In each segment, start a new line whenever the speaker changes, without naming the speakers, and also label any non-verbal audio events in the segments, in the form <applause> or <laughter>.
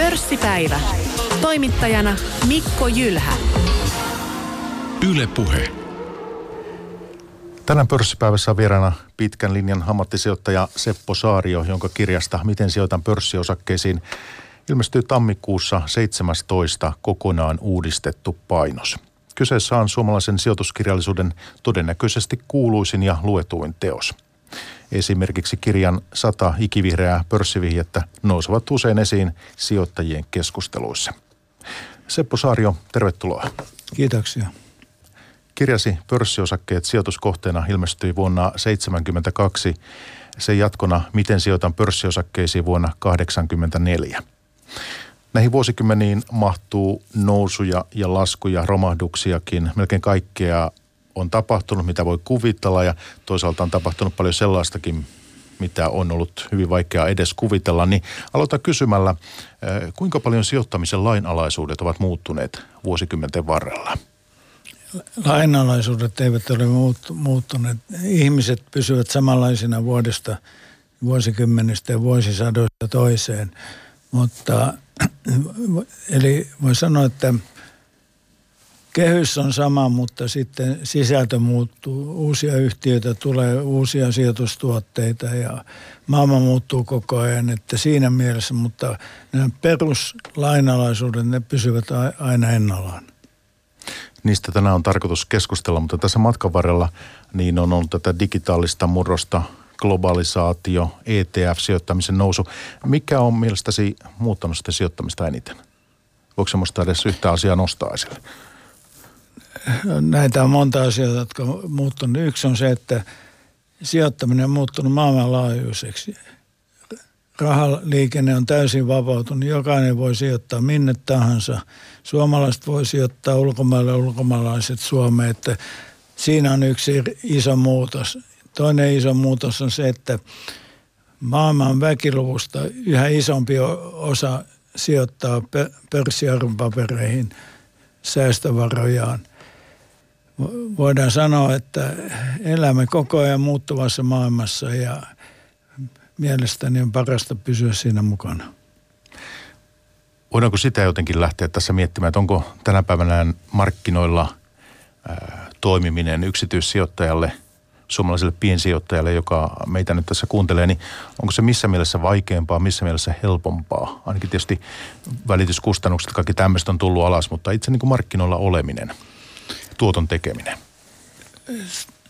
Pörssipäivä. Toimittajana Mikko Jylhä.
Yle Puhe.
Tänään pörssipäivässä on vieraana pitkän linjan ammattisijoittaja Seppo Saario, jonka kirjasta Miten sijoitan pörssiosakkeisiin ilmestyy tammikuussa 17 kokonaan uudistettu painos. Kyseessä on suomalaisen sijoituskirjallisuuden todennäköisesti kuuluisin ja luetuin teos. Esimerkiksi kirjan sata ikivihreää pörssivihjettä nousevat usein esiin sijoittajien keskusteluissa. Seppo Saario, tervetuloa.
Kiitoksia.
Kirjasi Pörssiosakkeet sijoituskohteena ilmestyi vuonna 1972. Sen jatkona Miten sijoitan pörssiosakkeisiin vuonna 1984. Näihin vuosikymmeniin mahtuu nousuja ja laskuja, romahduksiakin. Melkein kaikkea on tapahtunut, mitä voi kuvitella ja toisaalta on tapahtunut paljon sellaistakin, mitä on ollut hyvin vaikea edes kuvitella, niin aloita kysymällä, eh, kuinka paljon sijoittamisen lainalaisuudet ovat muuttuneet vuosikymmenten varrella?
Lainalaisuudet eivät ole muuttuneet. Ihmiset pysyvät samanlaisina vuodesta, vuosikymmenestä ja vuosisadoista toiseen. Mutta <clears throat> eli voi sanoa, että kehys on sama, mutta sitten sisältö muuttuu. Uusia yhtiöitä tulee, uusia sijoitustuotteita ja maailma muuttuu koko ajan, että siinä mielessä, mutta nämä peruslainalaisuudet, ne pysyvät aina ennallaan.
Niistä tänään on tarkoitus keskustella, mutta tässä matkan varrella niin on ollut tätä digitaalista murrosta, globalisaatio, ETF-sijoittamisen nousu. Mikä on mielestäsi muuttanut sitä sijoittamista eniten? Voiko semmoista edes yhtä asiaa nostaa esille?
Näitä on monta asiaa, jotka on muuttunut. Yksi on se, että sijoittaminen on muuttunut maailmanlaajuiseksi. Rahaliikenne on täysin vapautunut. Jokainen voi sijoittaa minne tahansa. Suomalaiset voi sijoittaa ulkomaille, ulkomaalaiset Suomeen. Että siinä on yksi iso muutos. Toinen iso muutos on se, että maailman väkiluvusta yhä isompi osa sijoittaa pörssiarvopapereihin säästövarojaan. Voidaan sanoa, että elämme koko ajan muuttuvassa maailmassa ja mielestäni on parasta pysyä siinä mukana.
Voidaanko sitä jotenkin lähteä tässä miettimään, että onko tänä päivänä markkinoilla toimiminen yksityissijoittajalle – suomalaiselle piensijoittajalle, joka meitä nyt tässä kuuntelee, niin onko se missä mielessä vaikeampaa, missä mielessä helpompaa? Ainakin tietysti välityskustannukset, kaikki tämmöistä on tullut alas, mutta itse niin kuin markkinoilla oleminen, tuoton tekeminen.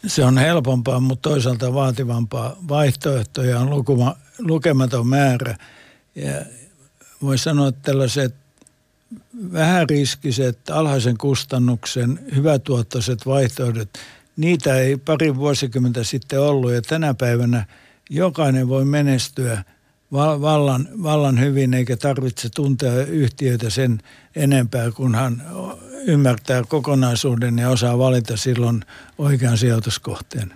Se on helpompaa, mutta toisaalta vaativampaa. Vaihtoehtoja on lukuma, lukematon määrä. Ja voi sanoa, että tällaiset vähäriskiset, alhaisen kustannuksen, hyvätuottoiset vaihtoehdot – niitä ei pari vuosikymmentä sitten ollut ja tänä päivänä jokainen voi menestyä vallan, vallan hyvin eikä tarvitse tuntea yhtiöitä sen enempää, kun hän ymmärtää kokonaisuuden ja osaa valita silloin oikean sijoituskohteen.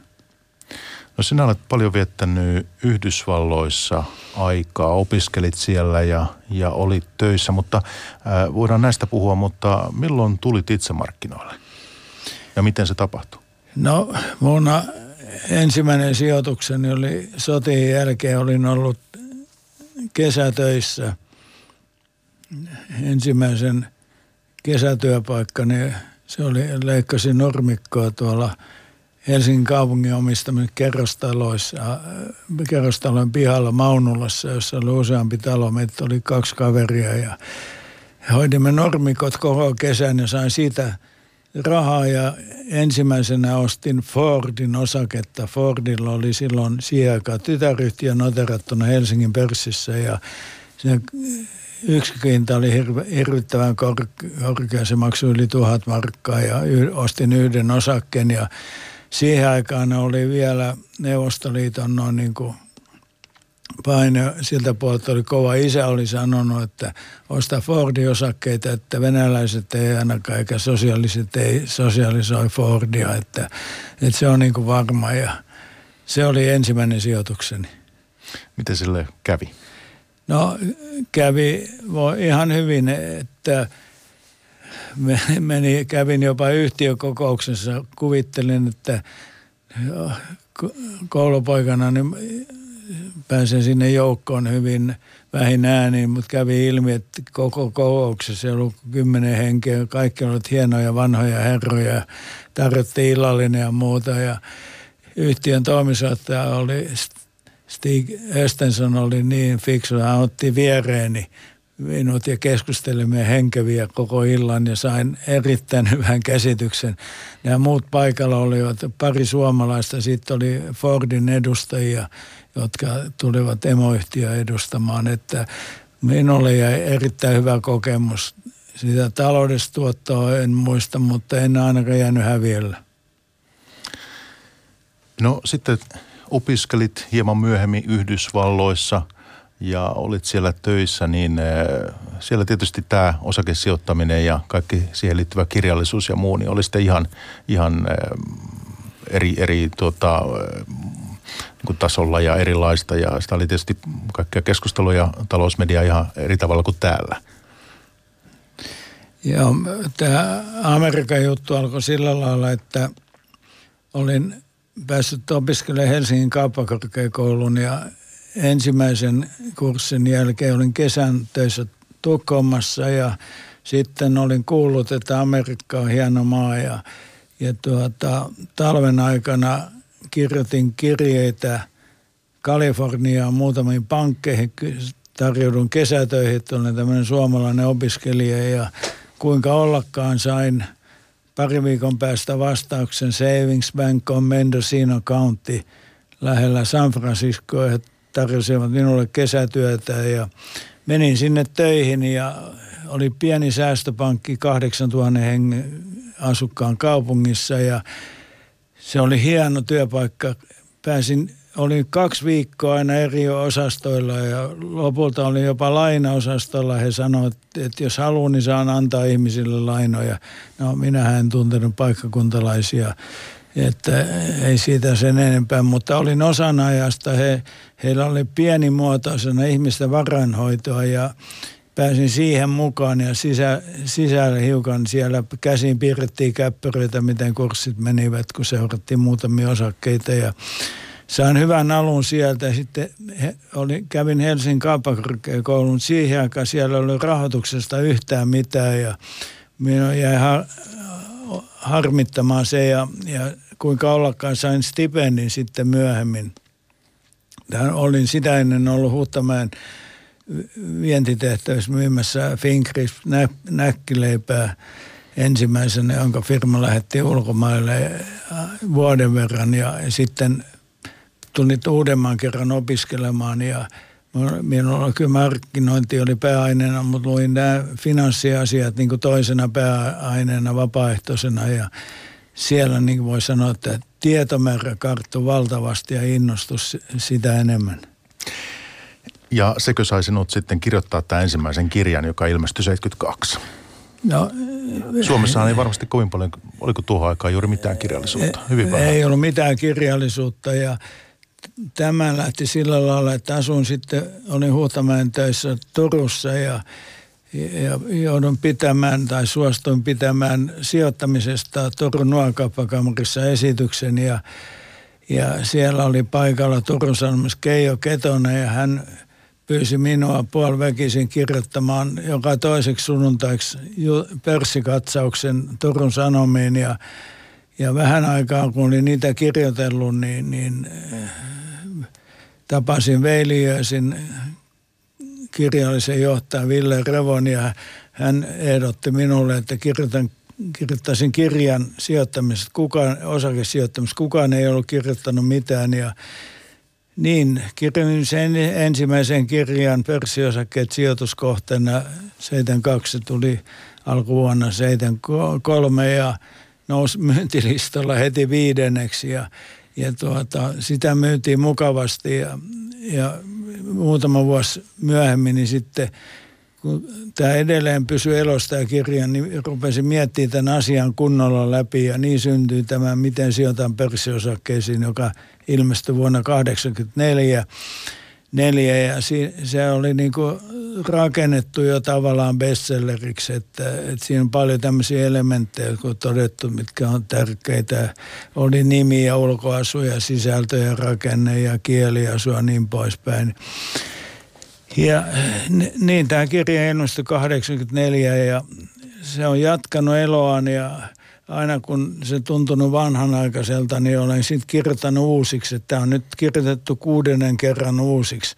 No sinä olet paljon viettänyt Yhdysvalloissa aikaa, opiskelit siellä ja, ja olit töissä, mutta äh, voidaan näistä puhua, mutta milloin tulit itse markkinoille ja miten se tapahtui?
No mun ensimmäinen sijoitukseni oli sotien jälkeen, olin ollut kesätöissä. Ensimmäisen kesätyöpaikkani, se oli, leikkasin normikkoa tuolla Helsingin kaupungin omistamissa kerrostaloissa, kerrostalon pihalla Maunulassa, jossa oli useampi talo. Meitä oli kaksi kaveria ja hoidimme normikot koko kesän ja sain siitä – rahaa ja ensimmäisenä ostin Fordin osaketta. Fordilla oli silloin siihen aikaan tytäryhtiö noterattuna Helsingin pörssissä ja se yksiköntä oli hirvittävän korkea. Se maksoi yli tuhat markkaa ja ostin yhden osakkeen ja siihen aikaan oli vielä Neuvostoliiton noin niin kuin paine siltä puolelta oli kova. Isä oli sanonut, että osta Fordin osakkeita, että venäläiset ei ainakaan eikä sosiaaliset ei sosiaalisoi Fordia, että, että se on niin kuin varma ja se oli ensimmäinen sijoitukseni.
Miten sille kävi?
No kävi ihan hyvin, että meni, kävin jopa yhtiökokouksessa, kuvittelin, että koulupoikana niin pääsen sinne joukkoon hyvin vähin ääniin, mutta kävi ilmi, että koko kokouksessa ollut kymmenen henkeä. Kaikki olivat hienoja vanhoja herroja. Tarjottiin illallinen ja muuta. Ja yhtiön toimitusjohtaja oli Stig Östensson oli niin fiksu, hän otti viereeni minut ja keskustelimme henkeviä koko illan ja sain erittäin hyvän käsityksen. Nämä muut paikalla olivat pari suomalaista, sitten oli Fordin edustajia, jotka tulivat emoyhtiö edustamaan, että minulle jäi erittäin hyvä kokemus. Sitä taloudesta tuottoa en muista, mutta en ainakaan jäänyt häviöllä.
No sitten opiskelit hieman myöhemmin Yhdysvalloissa ja olit siellä töissä, niin äh, siellä tietysti tämä osakesijoittaminen ja kaikki siihen liittyvä kirjallisuus ja muu, niin oli sitten ihan, ihan äh, eri, eri äh, niin tasolla ja erilaista. Ja sitä oli tietysti kaikkea keskustelua ja talousmedia ihan eri tavalla kuin täällä.
Joo, tämä Amerikan juttu alkoi sillä lailla, että olin päässyt opiskelemaan Helsingin kauppakorkeakoulun ja ensimmäisen kurssin jälkeen olin kesän töissä Tukholmassa ja sitten olin kuullut, että Amerikka on hieno maa ja, ja tuota, talven aikana kirjoitin kirjeitä Kaliforniaan muutamiin pankkeihin, tarjoudun kesätöihin, että olen tämmöinen suomalainen opiskelija ja kuinka ollakaan sain – pari viikon päästä vastauksen Savings Bank on Mendocino County lähellä San Franciscoa. He tarjosivat minulle kesätyötä ja menin sinne töihin ja oli pieni säästöpankki 8000 hengen asukkaan kaupungissa ja se oli hieno työpaikka. Pääsin olin kaksi viikkoa aina eri osastoilla ja lopulta olin jopa lainaosastolla. He sanoivat, että jos haluan, niin saan antaa ihmisille lainoja. No minä en tuntenut paikkakuntalaisia, että ei siitä sen enempää, mutta olin osan ajasta. He, heillä oli pienimuotoisena ihmisten varainhoitoa ja pääsin siihen mukaan ja sisä, sisällä hiukan siellä käsin piirrettiin käppyröitä, miten kurssit menivät, kun seurattiin muutamia osakkeita ja sain hyvän alun sieltä. Sitten he, oli, kävin Helsingin kauppakorkeakoulun. Siihen aikaan siellä oli rahoituksesta yhtään mitään ja minun jäi har, harmittamaan se ja, ja kuinka ollakaan sain stipendin sitten myöhemmin. Tähän olin sitä ennen ollut Huuttamäen vientitehtävissä myymässä Finkris nä, näkkileipää ensimmäisenä, jonka firma lähetti ulkomaille vuoden verran ja sitten tulin uudemman kerran opiskelemaan ja minulla kyllä markkinointi oli pääaineena, mutta luin nämä finanssiasiat niin kuin toisena pääaineena vapaaehtoisena ja siellä niin voi sanoa, että tietomäärä karttui valtavasti ja innostus sitä enemmän.
Ja sekö sai sinut sitten kirjoittaa tämän ensimmäisen kirjan, joka ilmestyi 72? No, Suomessa ei varmasti kovin paljon, oliko tuohon aikaan juuri mitään kirjallisuutta?
Hyvin vähän. Ei ollut mitään kirjallisuutta ja tämä lähti sillä lailla, että asun sitten, olin Huhtamäen töissä Turussa ja joudun pitämään tai suostuin pitämään sijoittamisesta Turun nuokauppakamarissa esityksen. Ja, ja siellä oli paikalla Turun Sanomassa Keijo Ketonen ja hän pyysi minua puoliväkisin kirjoittamaan joka toiseksi sunnuntaiksi pörssikatsauksen Turun Sanomiin. Ja ja vähän aikaa, kun olin niitä kirjoitellut, niin, niin tapasin Veiliöisin kirjallisen johtajan Ville Revon ja hän ehdotti minulle, että kirjoitan, kirjoittaisin kirjan sijoittamisesta, kukaan, osakesijoittamisesta. Kukaan ei ollut kirjoittanut mitään ja niin, kirjoitin sen ensimmäisen kirjan pörssiosakkeet sijoituskohteena 72 tuli alkuvuonna 73 ja nousi myyntilistalla heti viidenneksi ja ja tuota, sitä myytiin mukavasti ja, ja muutama vuosi myöhemmin niin sitten kun tämä edelleen pysyi elosta ja kirjan, niin rupesin miettimään tämän asian kunnolla läpi ja niin syntyi tämä Miten sijoitan pörssiosakkeisiin, joka ilmestyi vuonna 1984. Neljä, ja si, se oli niin kuin rakennettu jo tavallaan bestselleriksi, että, että siinä on paljon tämmöisiä elementtejä, jotka on todettu, mitkä on tärkeitä. Oli nimi ja ulkoasu ja sisältö ja rakenne ja kieliasu ja niin poispäin. Ja niin, tämä kirja ennustui 84 ja se on jatkanut eloaan ja aina kun se tuntunut vanhanaikaiselta, niin olen sitten kirjoittanut uusiksi. Tämä on nyt kirjoitettu kuudennen kerran uusiksi.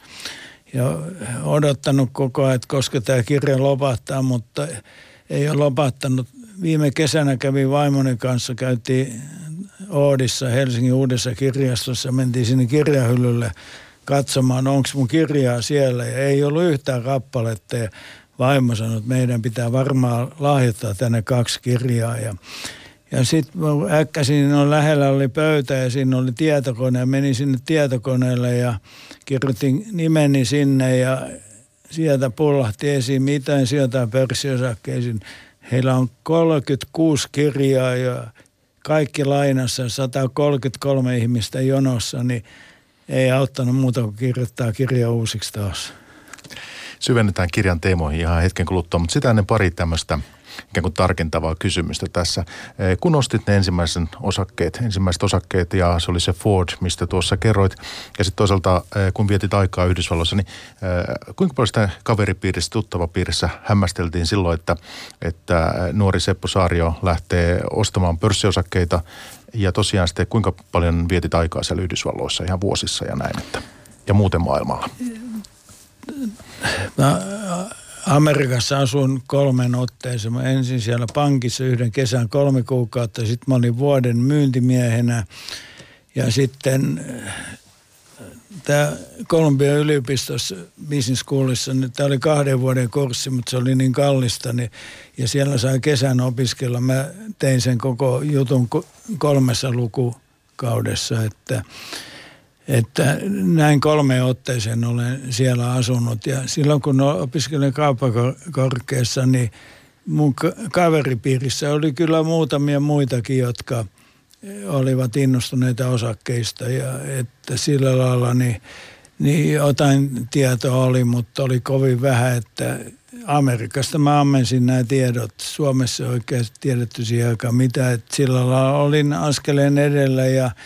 Ja odottanut koko ajan, että koska tämä kirja lopahtaa, mutta ei ole lopahtanut. Viime kesänä kävin vaimoni kanssa, käytiin Oodissa Helsingin uudessa kirjastossa, mentiin sinne kirjahyllylle katsomaan, onko mun kirjaa siellä. Ja ei ollut yhtään kappaletta. Ja vaimo sanoi, että meidän pitää varmaan lahjoittaa tänne kaksi kirjaa. Ja, ja sitten äkkäsin, no lähellä oli pöytä ja siinä oli tietokone ja menin sinne tietokoneelle ja kirjoitin nimeni sinne ja sieltä pullahti esiin, mitä sieltä pörssiosakkeisiin. Heillä on 36 kirjaa ja kaikki lainassa, 133 ihmistä jonossa, niin ei auttanut muuta kuin kirjoittaa kirja uusiksi taas
syvennetään kirjan teemoihin ihan hetken kuluttua, mutta sitä ennen pari tämmöistä ikään kuin tarkentavaa kysymystä tässä. Eh, kun ostit ne ensimmäisen osakkeet, ensimmäiset osakkeet ja se oli se Ford, mistä tuossa kerroit, ja sitten toisaalta eh, kun vietit aikaa Yhdysvalloissa, niin eh, kuinka paljon sitä kaveripiirissä, tuttavapiirissä hämmästeltiin silloin, että, että nuori Seppo Saario lähtee ostamaan pörssiosakkeita ja tosiaan sitten kuinka paljon vietit aikaa siellä Yhdysvalloissa ihan vuosissa ja näin, että, ja muuten maailmalla?
Mä Amerikassa asun kolmen otteeseen. Mä ensin siellä pankissa yhden kesän kolme kuukautta, sitten mä olin vuoden myyntimiehenä ja sitten tämä Kolumbian yliopistossa Business Schoolissa, niin tämä oli kahden vuoden kurssi, mutta se oli niin kallista, niin, ja siellä sai kesän opiskella. Mä tein sen koko jutun kolmessa lukukaudessa, että että näin kolme otteeseen olen siellä asunut. Ja silloin kun opiskelin kauppakorkeassa, niin mun kaveripiirissä oli kyllä muutamia muitakin, jotka olivat innostuneita osakkeista. Ja että sillä lailla niin, niin jotain tietoa oli, mutta oli kovin vähän, että Amerikasta mä ammensin nämä tiedot. Suomessa oikeasti tiedetty siihen aikaan mitä. Että sillä lailla olin askeleen edellä ja –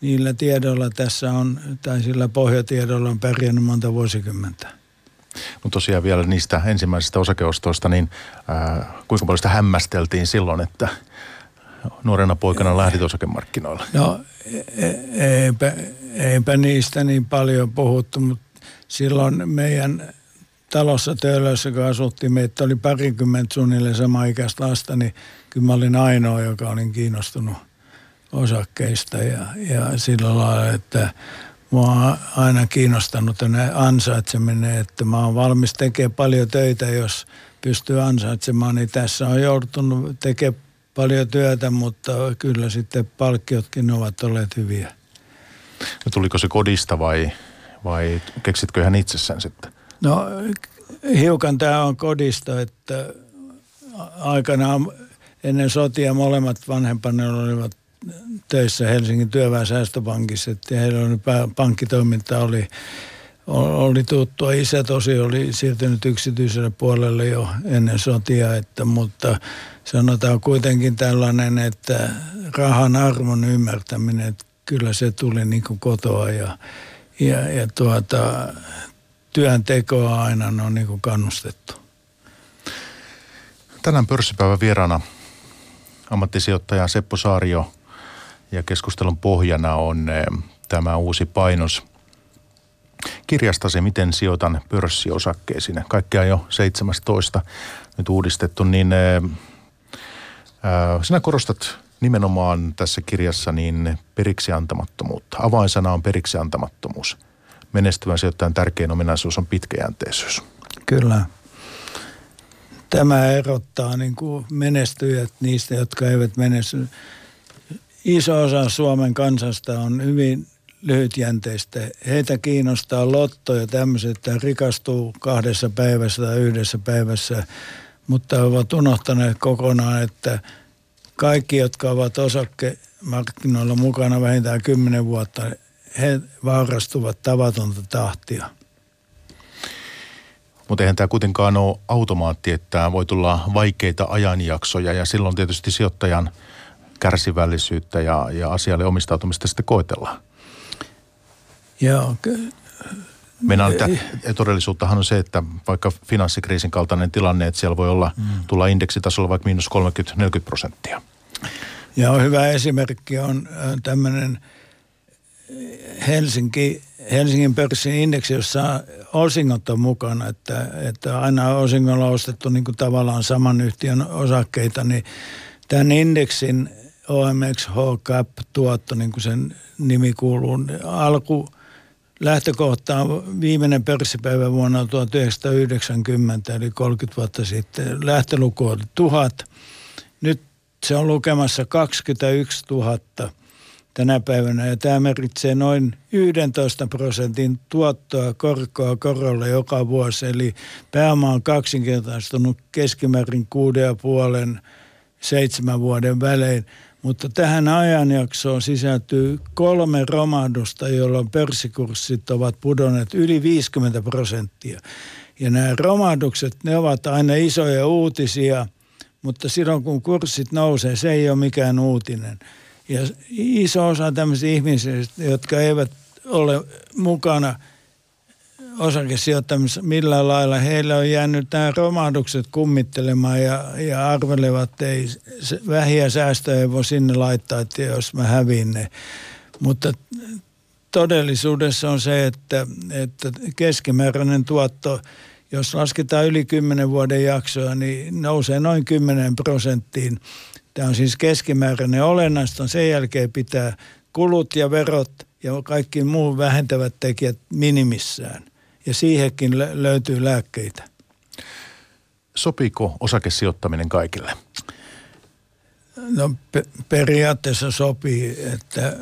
niillä tiedoilla tässä on, tai sillä pohjatiedolla on pärjännyt monta vuosikymmentä.
No tosiaan vielä niistä ensimmäisistä osakeostoista, niin äh, kuinka paljon sitä hämmästeltiin silloin, että nuorena poikana lähdit osakemarkkinoilla?
No e, e, eipä, eipä niistä niin paljon puhuttu, mutta silloin meidän talossa Töölössä, kun asuttiin, meitä oli parikymmentä suunnilleen sama ikäistä lasta, niin kyllä mä olin ainoa, joka olin kiinnostunut osakkeista ja, ja sillä lailla, että mua on aina kiinnostanut ne ansaitseminen, että mä oon valmis tekemään paljon töitä, jos pystyy ansaitsemaan, niin tässä on joutunut tekemään paljon työtä, mutta kyllä sitten palkkiotkin ovat olleet hyviä.
No tuliko se kodista vai, vai keksitkö ihan itsessään sitten?
No hiukan tämä on kodista, että aikanaan ennen sotia molemmat vanhempani olivat töissä Helsingin työväensäästöpankissa, että heillä oli pankkitoiminta oli, oli tuttua. Isä tosi oli siirtynyt yksityiselle puolelle jo ennen sotia, että, mutta sanotaan kuitenkin tällainen, että rahan arvon ymmärtäminen, että kyllä se tuli niin kuin kotoa ja, ja, ja tuota, työntekoa aina on niin kuin kannustettu.
Tänään pörssipäivän vieraana ammattisijoittaja Seppo Saario – ja keskustelun pohjana on eh, tämä uusi painos kirjastasi, miten sijoitan pörssiosakkeisiin. Kaikkea jo 17 nyt uudistettu, niin ää, eh, sinä korostat nimenomaan tässä kirjassa niin periksi antamattomuutta. Avainsana on periksi antamattomuus. Menestyvän sijoittajan tärkein ominaisuus on pitkäjänteisyys.
Kyllä. Tämä erottaa niin kuin menestyjät niistä, jotka eivät menesty iso osa Suomen kansasta on hyvin lyhytjänteistä. Heitä kiinnostaa lotto ja tämmöiset, että rikastuu kahdessa päivässä tai yhdessä päivässä, mutta ovat unohtaneet kokonaan, että kaikki, jotka ovat osakkemarkkinoilla mukana vähintään kymmenen vuotta, he vaurastuvat tavatonta tahtia.
Mutta eihän tämä kuitenkaan ole automaatti, että voi tulla vaikeita ajanjaksoja ja silloin tietysti sijoittajan kärsivällisyyttä ja, ja asialle omistautumista sitten koetellaan.
Joo,
Mennään, että todellisuuttahan on se, että vaikka finanssikriisin kaltainen tilanne, että siellä voi olla mm. tulla indeksitasolla vaikka miinus 30-40 prosenttia.
Ja hyvä esimerkki on tämmöinen Helsinki, Helsingin pörssin indeksi, jossa osingot on mukana, että, että aina osingolla on ostettu niin kuin tavallaan saman yhtiön osakkeita, niin tämän indeksin OMX H-Cap tuotto, niin kuin sen nimi kuuluu, alku lähtökohta on viimeinen pörssipäivä vuonna 1990, eli 30 vuotta sitten. Lähtöluku oli tuhat. Nyt se on lukemassa 21 000 tänä päivänä ja tämä merkitsee noin 11 prosentin tuottoa korkoa korolle joka vuosi. Eli pääoma on kaksinkertaistunut keskimäärin kuuden ja puolen seitsemän vuoden välein. Mutta tähän ajanjaksoon sisältyy kolme romahdusta, jolloin pörssikurssit ovat pudonneet yli 50 prosenttia. Ja nämä romahdukset, ne ovat aina isoja uutisia, mutta silloin kun kurssit nousee, se ei ole mikään uutinen. Ja iso osa tämmöisistä ihmisistä, jotka eivät ole mukana osakesijoittamisessa millään lailla, heillä on jäänyt nämä romahdukset kummittelemaan ja, ja arvelevat, että ei vähiä säästöjä ei voi sinne laittaa, että jos mä hävin ne. Mutta todellisuudessa on se, että, että keskimääräinen tuotto, jos lasketaan yli 10 vuoden jaksoa, niin nousee noin 10 prosenttiin Tämä on siis keskimääräinen olennaista. Sen jälkeen pitää kulut ja verot ja kaikki muu vähentävät tekijät minimissään. Ja siihenkin lö- löytyy lääkkeitä.
Sopiiko osakesijoittaminen kaikille?
No pe- periaatteessa sopii, että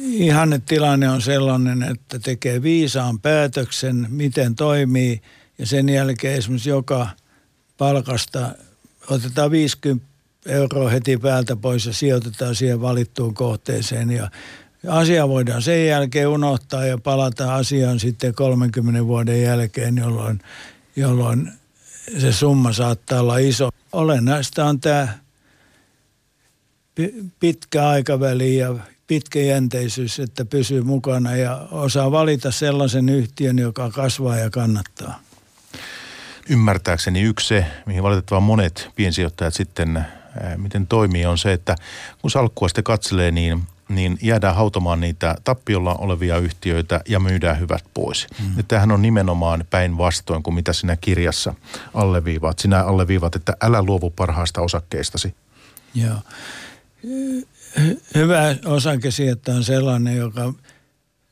ihanne tilanne on sellainen, että tekee viisaan päätöksen, miten toimii ja sen jälkeen esimerkiksi joka palkasta otetaan 50 euroa heti päältä pois ja sijoitetaan siihen valittuun kohteeseen ja asia voidaan sen jälkeen unohtaa ja palata asiaan sitten 30 vuoden jälkeen, jolloin, jolloin se summa saattaa olla iso. Olennaista on tämä pitkä aikaväli ja pitkäjänteisyys, että pysyy mukana ja osaa valita sellaisen yhtiön, joka kasvaa ja kannattaa
ymmärtääkseni yksi se, mihin valitettavan monet piensijoittajat sitten miten toimii, on se, että kun salkkua sitten katselee, niin niin jäädään hautamaan niitä tappiolla olevia yhtiöitä ja myydään hyvät pois. Mm. Tämähän on nimenomaan päinvastoin kuin mitä sinä kirjassa alleviivaat. Sinä alleviivat, että älä luovu parhaasta osakkeistasi.
Joo. Hyvä osakesijoittaja on sellainen, joka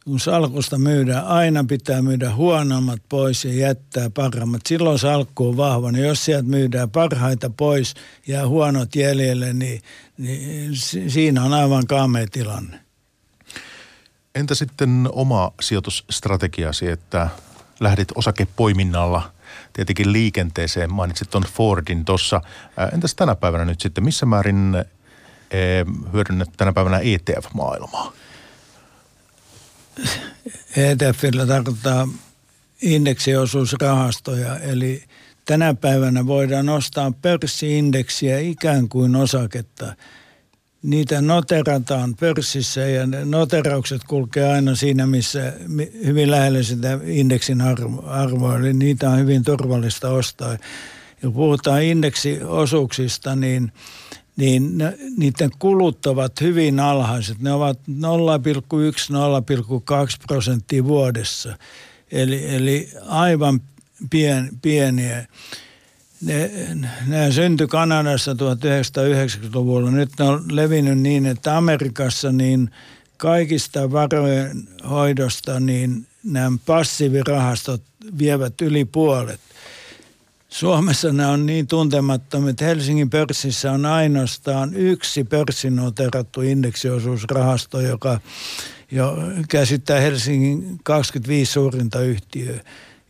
kun salkusta myydään, aina pitää myydä huonommat pois ja jättää parhaimmat. Silloin salkku on vahva. Niin jos sieltä myydään parhaita pois ja huonot jäljelle, niin, niin siinä on aivan kaamea tilanne.
Entä sitten oma sijoitusstrategiasi, että lähdit osakepoiminnalla tietenkin liikenteeseen, mainitsit tuon Fordin tuossa. Entäs tänä päivänä nyt sitten, missä määrin hyödynnät tänä päivänä ETF-maailmaa?
ETFillä tarkoittaa indeksiosuusrahastoja, eli tänä päivänä voidaan nostaa pörssiindeksiä ikään kuin osaketta. Niitä noterataan pörssissä ja ne noteraukset kulkee aina siinä, missä hyvin lähellä sitä indeksin arvoa, eli niitä on hyvin turvallista ostaa. Ja puhutaan indeksiosuuksista, niin niin niiden kulut ovat hyvin alhaiset. Ne ovat 0,1-0,2 prosenttia vuodessa. Eli, eli aivan pien, pieniä. Ne, ne syntyi Kanadassa 1990-luvulla. Nyt ne on levinnyt niin, että Amerikassa niin kaikista varojen hoidosta niin nämä passiivirahastot vievät yli puolet. Suomessa nämä on niin tuntemattomia, että Helsingin pörssissä on ainoastaan yksi pörssinoterattu indeksiosuusrahasto, joka jo käsittää Helsingin 25 suurinta yhtiöä.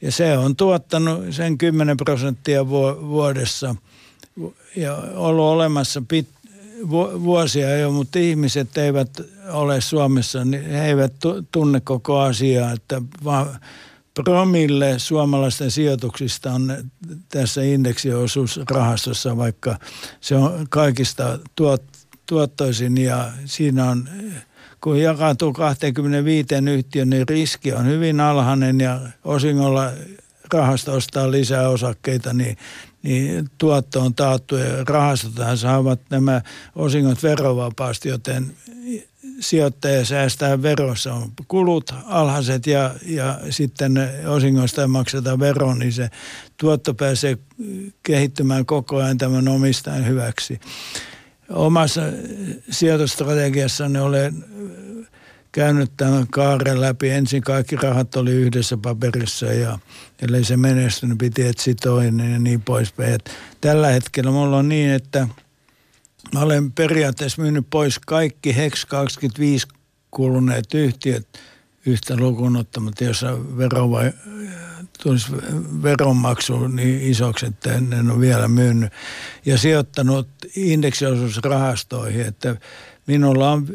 Ja se on tuottanut sen 10 prosenttia vuodessa ja ollut olemassa pit, vuosia jo, mutta ihmiset eivät ole Suomessa, niin he eivät tunne koko asiaa, että vaan promille suomalaisten sijoituksista on tässä indeksiosuusrahastossa, vaikka se on kaikista tuot, tuottoisin ja siinä on, kun jakaantuu 25 yhtiön, niin riski on hyvin alhainen ja osingolla rahasta ostaa lisää osakkeita, niin, niin tuotto on taattu ja rahastotahan saavat nämä osingot verovapaasti, joten sijoittaja säästää verossa. On kulut alhaiset ja, ja sitten osingoista maksetaan vero, niin se tuotto pääsee kehittymään koko ajan tämän omistajan hyväksi. Omassa sijoitustrategiassani olen käynyt tämän kaaren läpi. Ensin kaikki rahat oli yhdessä paperissa ja ellei se menestynyt, piti etsiä toinen ja niin poispäin. Et tällä hetkellä mulla on niin, että mä olen periaatteessa myynyt pois kaikki HEX 25 kuluneet yhtiöt yhtä lukuun ottamatta, jossa vero vai, tulisi veronmaksu niin isoksi, että en ole vielä myynyt. Ja sijoittanut indeksiosuusrahastoihin, että minulla on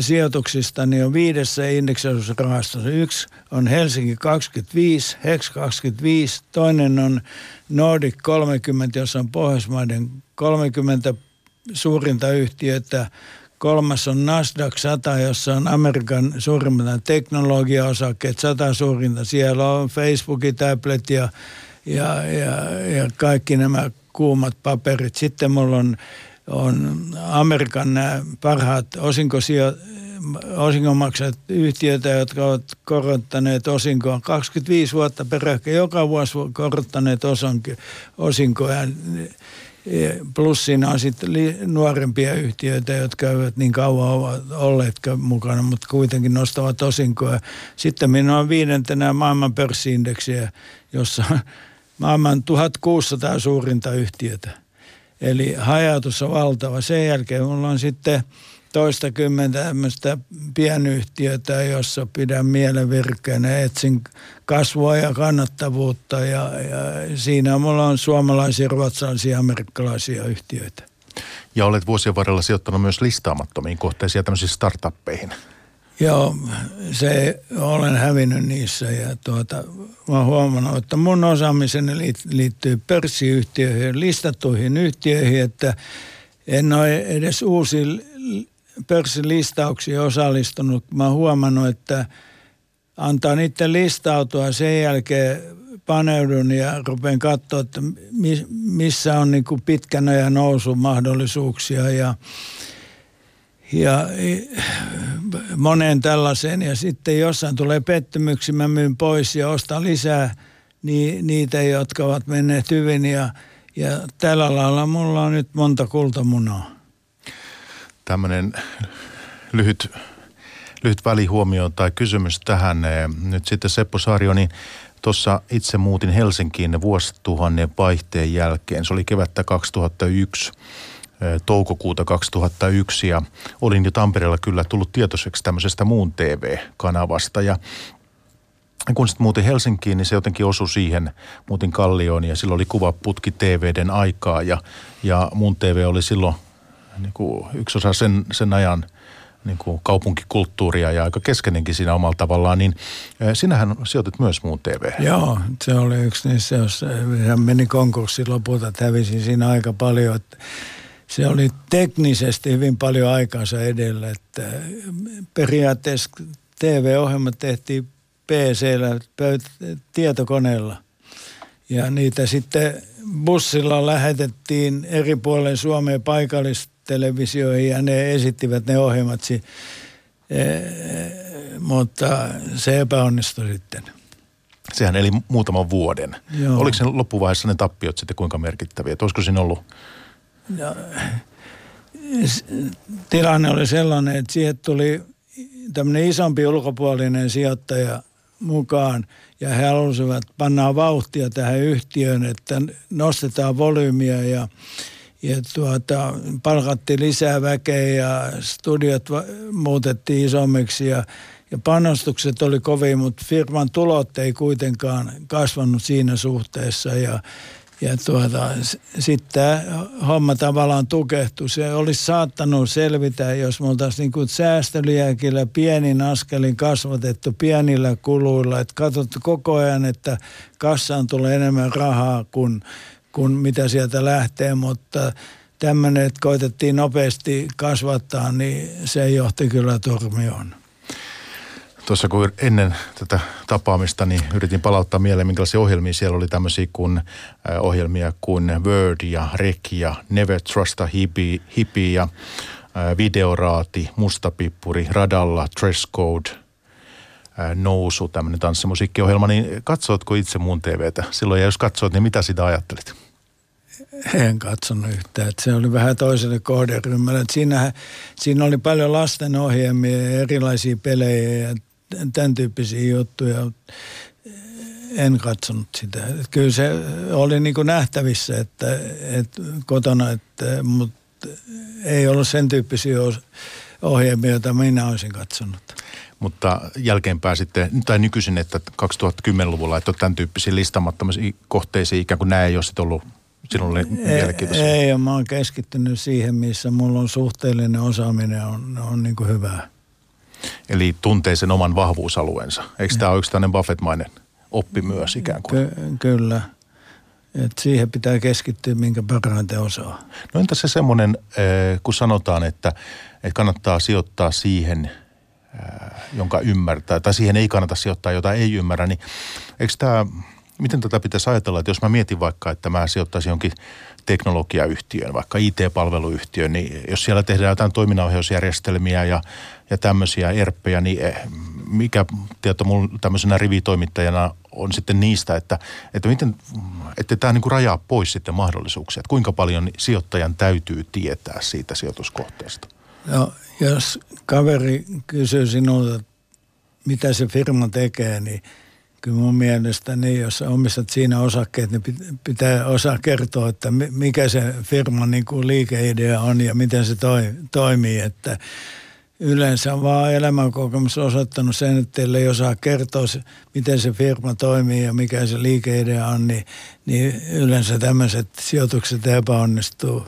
sijoituksista niin on viidessä indeksiosuusrahastossa. Yksi on Helsinki 25, HEX 25, toinen on Nordic 30, jossa on Pohjoismaiden 30 suurinta yhtiötä. Kolmas on Nasdaq 100, jossa on Amerikan suurimmat teknologiaosakkeet, 100 suurinta. Siellä on Facebookit, Applet ja, ja, ja, ja kaikki nämä kuumat paperit. Sitten mulla on on Amerikan nämä parhaat osinkosia, osingonmaksajat yhtiöitä, jotka ovat korottaneet osinkoa 25 vuotta peräkkäin, joka vuosi korottaneet osinkoa. Plus siinä on sitten nuorempia yhtiöitä, jotka eivät niin kauan ovat olleet mukana, mutta kuitenkin nostavat osinkoa. Sitten minulla on viidentenä maailman pörssiindeksiä, jossa on <laughs> maailman 1600 suurinta yhtiötä – Eli hajautus on valtava. Sen jälkeen mulla on sitten toista kymmentä tämmöistä pienyhtiötä, jossa pidän mielen virkkeänä, etsin kasvua ja kannattavuutta ja, ja siinä mulla on suomalaisia, ruotsalaisia, amerikkalaisia yhtiöitä.
Ja olet vuosien varrella sijoittanut myös listaamattomiin kohteisiin ja tämmöisiin startuppeihin.
Joo, se olen hävinnyt niissä ja tuota, mä oon huomannut, että mun osaamiseni liittyy pörssiyhtiöihin, listattuihin yhtiöihin, että en ole edes uusiin pörssilistauksiin osallistunut. Mä oon huomannut, että antaa niiden listautua sen jälkeen paneudun ja rupean katsoa, että missä on niin pitkän ajan nousumahdollisuuksia ja ja monen tällaisen ja sitten jossain tulee pettymyksiä, mä myyn pois ja ostan lisää niin, niitä, jotka ovat menneet hyvin ja, ja tällä lailla mulla on nyt monta kultamunaa.
Tämmöinen lyhyt, lyhyt välihuomio tai kysymys tähän. Nyt sitten Seppo Saario, niin tuossa itse muutin Helsinkiin vuosituhannen vaihteen jälkeen. Se oli kevättä 2001 toukokuuta 2001 ja olin jo Tampereella kyllä tullut tietoiseksi tämmöisestä muun TV-kanavasta ja kun sitten muutin Helsinkiin, niin se jotenkin osui siihen, muutin Kallioon ja silloin oli kuvaputki TVden aikaa. Ja, ja muun TV oli silloin niin kuin yksi osa sen, sen ajan niin kuin kaupunkikulttuuria ja aika keskenenkin siinä omalla tavallaan, niin sinähän sijoitit myös muun TV.
Joo, se oli yksi niissä, jos meni konkurssiin lopulta, hävisin siinä aika paljon, että se oli teknisesti hyvin paljon aikansa edellä, että periaatteessa TV-ohjelmat tehtiin PC-llä, tietokoneella. Ja niitä sitten bussilla lähetettiin eri puolen Suomeen paikallistelevisioihin ja ne esittivät ne ohjelmat. E, mutta se epäonnistui sitten.
Sehän eli muutaman vuoden. Joo. Oliko sen loppuvaiheessa ne tappiot sitten kuinka merkittäviä? Että olisiko siinä ollut ja,
tilanne oli sellainen, että siihen tuli tämmöinen isompi ulkopuolinen sijoittaja mukaan ja he halusivat panna vauhtia tähän yhtiöön, että nostetaan volyymiä ja, ja tuota, palkattiin lisää väkeä ja studiot muutettiin isommiksi ja, ja panostukset oli kovin, mutta firman tulot ei kuitenkaan kasvanut siinä suhteessa ja ja tuota, sitten tämä homma tavallaan tukehtui. Se olisi saattanut selvitä, jos me oltaisiin niin säästöliäkillä pienin askelin kasvatettu pienillä kuluilla. Että katsottu koko ajan, että kassaan tulee enemmän rahaa kuin, kuin mitä sieltä lähtee, mutta tämmöinen, että koitettiin nopeasti kasvattaa, niin se johti kyllä turmioon.
Tuossa kun ennen tätä tapaamista, niin yritin palauttaa mieleen, minkälaisia ohjelmia siellä oli tämmöisiä kuin, äh, ohjelmia kuin Word ja Rek ja Never Trust a Hippie, hippie ja äh, Videoraati, Mustapippuri, Radalla, Dress Code, äh, Nousu, tämmöinen tanssimusiikkiohjelma, niin katsotko itse mun TVtä silloin ja jos katsot, niin mitä sitä ajattelit?
En katsonut yhtään. Että se oli vähän toiselle kohderyhmälle. Siinä, siinä oli paljon lastenohjelmia ja erilaisia pelejä ja tämän tyyppisiä juttuja. En katsonut sitä. Kyllä se oli niin kuin nähtävissä, että, että kotona, että, mutta ei ollut sen tyyppisiä ohjelmia, joita minä olisin katsonut.
Mutta jälkeenpäin sitten, tai nykyisin, että 2010-luvulla, että tämän tyyppisiä listamattomia kohteisiin ikään kuin nämä ei ole sitten ollut sinulle mielenkiintoisia?
Ei, ei, mä oon keskittynyt siihen, missä mulla on suhteellinen osaaminen on, on niin kuin hyvää.
Eli tuntee sen oman vahvuusalueensa. Eikö ja. tämä ole yksi tämmöinen Buffettmainen oppi myös ikään kuin?
Ky- kyllä. Et siihen pitää keskittyä, minkä parhaiten osaa.
No entä se semmoinen, eh, kun sanotaan, että, että kannattaa sijoittaa siihen, eh, jonka ymmärtää, tai siihen ei kannata sijoittaa, jota ei ymmärrä, niin eikö tämä, miten tätä pitäisi ajatella, että jos mä mietin vaikka, että mä sijoittaisin jonkin teknologiayhtiön, vaikka IT-palveluyhtiön, niin jos siellä tehdään jotain toiminnanohjausjärjestelmiä ja, ja tämmöisiä erppejä, niin eh, mikä tieto mulla tämmöisenä rivitoimittajana on sitten niistä, että, että miten, että tämä niin kuin rajaa pois sitten mahdollisuuksia, että kuinka paljon sijoittajan täytyy tietää siitä sijoituskohteesta?
No, jos kaveri kysyy sinulta, mitä se firma tekee, niin – kyllä mun mielestä niin, jos omistat siinä osakkeet, niin pitää osaa kertoa, että mikä se firman niin kuin liikeidea on ja miten se toi, toimii. Että yleensä vaan elämänkokemus osoittanut sen, että ei osaa kertoa, miten se firma toimii ja mikä se liikeidea on, niin, niin yleensä tämmöiset sijoitukset epäonnistuu.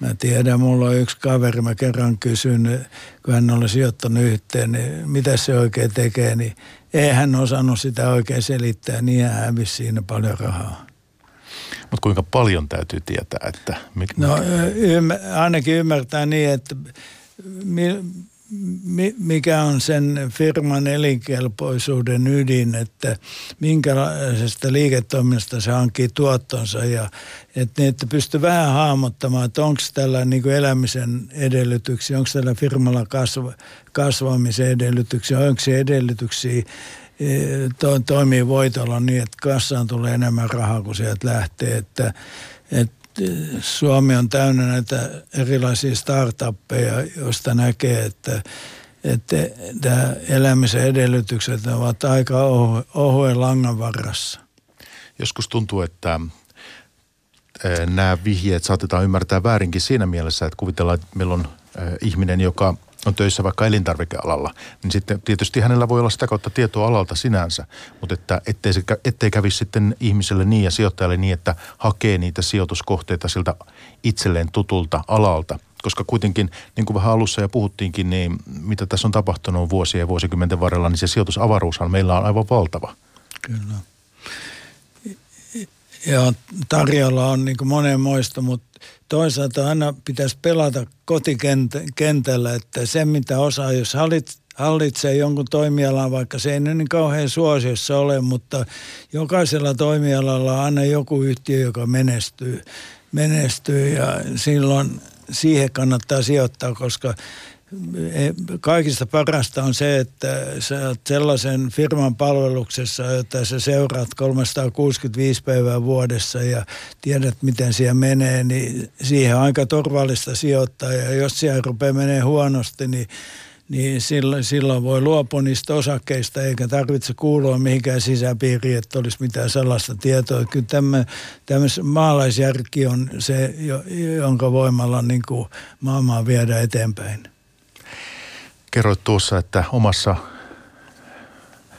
Mä tiedän, mulla on yksi kaveri, mä kerran kysyn, kun hän oli sijoittanut yhteen, niin mitä se oikein tekee, niin ei hän osannut sitä oikein selittää, niin hän hävisi siinä paljon rahaa.
Mutta kuinka paljon täytyy tietää, että...
Mikä, no ymmär, ainakin ymmärtää niin, että mi, mikä on sen firman elinkelpoisuuden ydin, että minkälaisesta liiketoiminnasta se hankkii tuottonsa ja että, että pystyy vähän hahmottamaan, että onko tällä niin kuin elämisen edellytyksiä, onko tällä firmalla kasva, kasvamisen edellytyksiä, onko se edellytyksiä e, to, toimii voitolla niin, että kassaan tulee enemmän rahaa kuin sieltä lähtee, että, että Suomi on täynnä näitä erilaisia startuppeja, joista näkee, että, että tämä elämisen edellytykset ovat aika ohuen langan varassa.
Joskus tuntuu, että nämä vihjeet saatetaan ymmärtää väärinkin siinä mielessä, että kuvitellaan, että meillä on ihminen, joka on töissä vaikka elintarvikealalla, niin sitten tietysti hänellä voi olla sitä kautta tietoa alalta sinänsä, mutta että ettei, se, ettei kävisi sitten ihmiselle niin ja sijoittajalle niin, että hakee niitä sijoituskohteita siltä itselleen tutulta alalta. Koska kuitenkin, niin kuin vähän alussa ja puhuttiinkin, niin mitä tässä on tapahtunut vuosien ja vuosikymmenten varrella, niin se sijoitusavaruushan meillä on aivan valtava.
Kyllä. Ja tarjolla on niin monenmoista, mutta toisaalta aina pitäisi pelata kotikentällä, että se mitä osaa, jos hallitsee jonkun toimialan, vaikka se ei niin kauhean suosiossa ole, mutta jokaisella toimialalla on aina joku yhtiö, joka menestyy, menestyy ja silloin siihen kannattaa sijoittaa, koska kaikista parasta on se, että sä oot sellaisen firman palveluksessa, jota sä seuraat 365 päivää vuodessa ja tiedät, miten siellä menee, niin siihen on aika turvallista sijoittaa. Ja jos siellä rupeaa menee huonosti, niin niin silloin, voi luopua niistä osakkeista eikä tarvitse kuulua mihinkään sisäpiiriin, että olisi mitään sellaista tietoa. Kyllä tämmöisen maalaisjärki on se, jonka voimalla niin kuin maailmaa viedä eteenpäin
kerroit tuossa, että omassa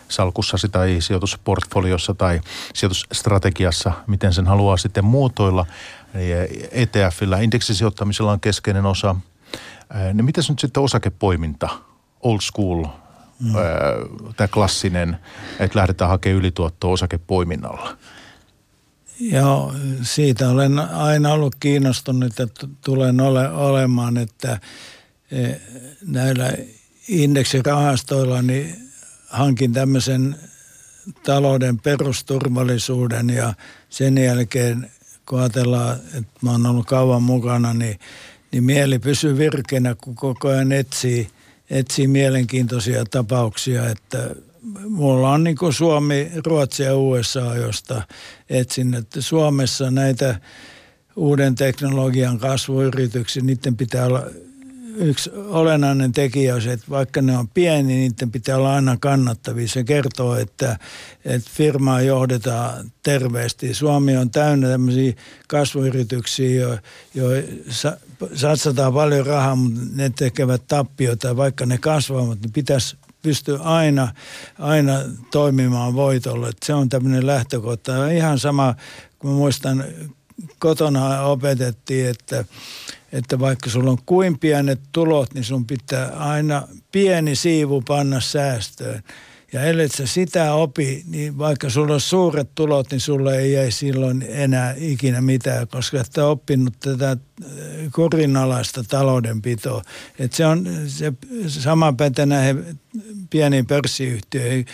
salkussa tai sijoitusportfoliossa tai sijoitusstrategiassa, miten sen haluaa sitten muotoilla. ETFillä, indeksisijoittamisella on keskeinen osa. Niin miten nyt sitten osakepoiminta, old school, mm. tämä klassinen, että lähdetään hakemaan ylituottoa osakepoiminnalla?
Joo, siitä olen aina ollut kiinnostunut ja tulen ole, olemaan, että e, näillä indeksirahastoilla niin hankin tämmöisen talouden perusturvallisuuden ja sen jälkeen kun ajatellaan, että mä oon ollut kauan mukana, niin, niin mieli pysyy virkeänä, kun koko ajan etsii, etsii mielenkiintoisia tapauksia, että mulla on niin Suomi, Ruotsi ja USA, josta etsin, että Suomessa näitä uuden teknologian kasvuyrityksiä, niiden pitää olla yksi olennainen tekijä on se, että vaikka ne on pieni, niin niiden pitää olla aina kannattavia. Se kertoo, että, että firmaa johdetaan terveesti. Suomi on täynnä tämmöisiä kasvuyrityksiä, jo, jo satsataan paljon rahaa, mutta ne tekevät tappiota. Vaikka ne kasvavat, niin pitäisi pystyä aina, aina toimimaan voitolla. Että se on tämmöinen lähtökohta. Ihan sama, kun muistan, kotona opetettiin, että että vaikka sulla on kuin pienet tulot, niin sun pitää aina pieni siivu panna säästöön. Ja ellei sä sitä opi, niin vaikka sulla on suuret tulot, niin sulle ei jäi silloin enää ikinä mitään, koska et oppinut tätä äh, kurinalaista taloudenpitoa. Et se on se sama pätee näihin pieniin pörssiyhtiöihin.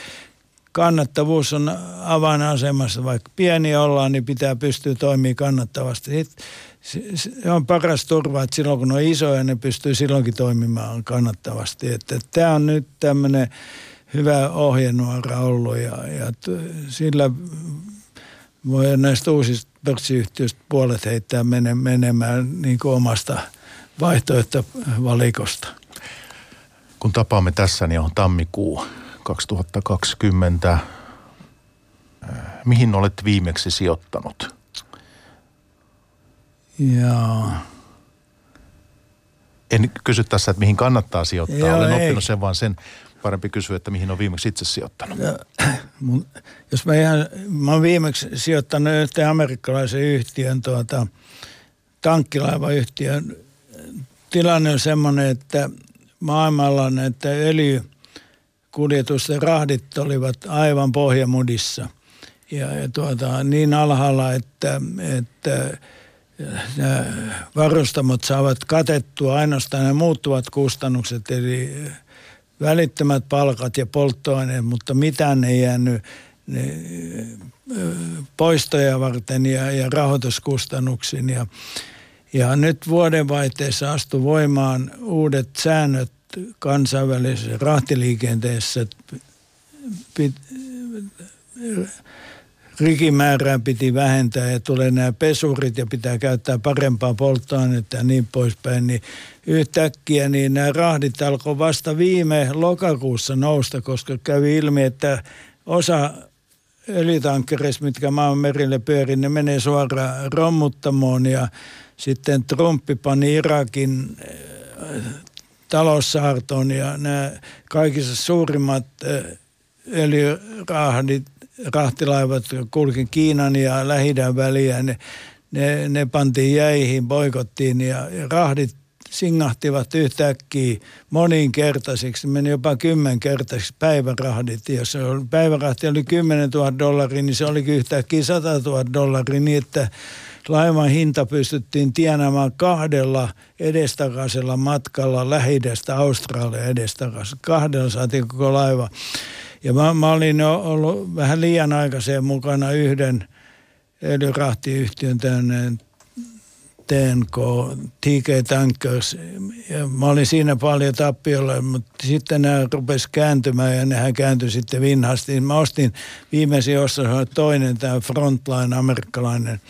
Kannattavuus on avainasemassa. Vaikka pieni ollaan, niin pitää pystyä toimimaan kannattavasti. Sitten se on paras turva, että silloin kun on isoja, ne pystyy silloinkin toimimaan kannattavasti. Että tämä on nyt tämmöinen hyvä ohjenuora ollut ja, ja sillä voi näistä uusista pörssiyhtiöistä puolet heittää menemään niin kuin omasta vaihtoehtovalikosta.
Kun tapaamme tässä, niin on tammikuu 2020. Mihin olet viimeksi sijoittanut?
Joo.
En kysy tässä, että mihin kannattaa sijoittaa. Joo, Olen ei. oppinut sen vaan sen parempi kysyä, että mihin on viimeksi itse sijoittanut. Ja, <clears throat>
mun, jos mä ihan, mä oon viimeksi sijoittanut yhteen amerikkalaisen yhtiön, tuota, tankkilaivayhtiön. Tilanne on semmoinen, että maailmalla näitä öljykuljetusten rahdit olivat aivan pohjamudissa. Ja, ja tuota, niin alhaalla, että, että varustamot saavat katettua ainoastaan ne muuttuvat kustannukset, eli välittömät palkat ja polttoaineet, mutta mitään ei jäänyt ne, poistoja varten ja, ja rahoituskustannuksiin. Ja, ja nyt vuodenvaihteessa astu voimaan uudet säännöt kansainvälisessä rahtiliikenteessä. Pit, rikimäärää piti vähentää ja tulee nämä pesurit ja pitää käyttää parempaa polttoainetta ja niin poispäin, niin yhtäkkiä niin nämä rahdit alkoi vasta viime lokakuussa nousta, koska kävi ilmi, että osa öljytankkereista, mitkä maan merille pyörii, ne menee suoraan rommuttamoon ja sitten Trumpi pani Irakin äh, taloussaartoon ja nämä kaikissa suurimmat äh, öljyrahdit rahtilaivat kulki Kiinan ja lähi väliä. Ne, ne, ne pantiin jäihin, boikottiin ja, ja rahdit singahtivat yhtäkkiä moninkertaisiksi. Meni jopa kymmenkertaisiksi päivärahdit. Jos päivärahti oli 10 000 dollaria, niin se oli yhtäkkiä 100 000 dollaria niin, että laivan hinta pystyttiin tienaamaan kahdella edestakaisella matkalla lähidestä Australia edestakaisin. Kahdella saatiin koko laiva. Ja mä, mä olin ollut vähän liian aikaiseen mukana yhden öljyrahtiyhtiön tänne TNK, TK Tankers. Ja mä olin siinä paljon tappiolla, mutta sitten nämä rupesi kääntymään ja nehän kääntyi sitten vinhasti. Mä ostin viimeisin ostos toinen, tämä Frontline, amerikkalainen,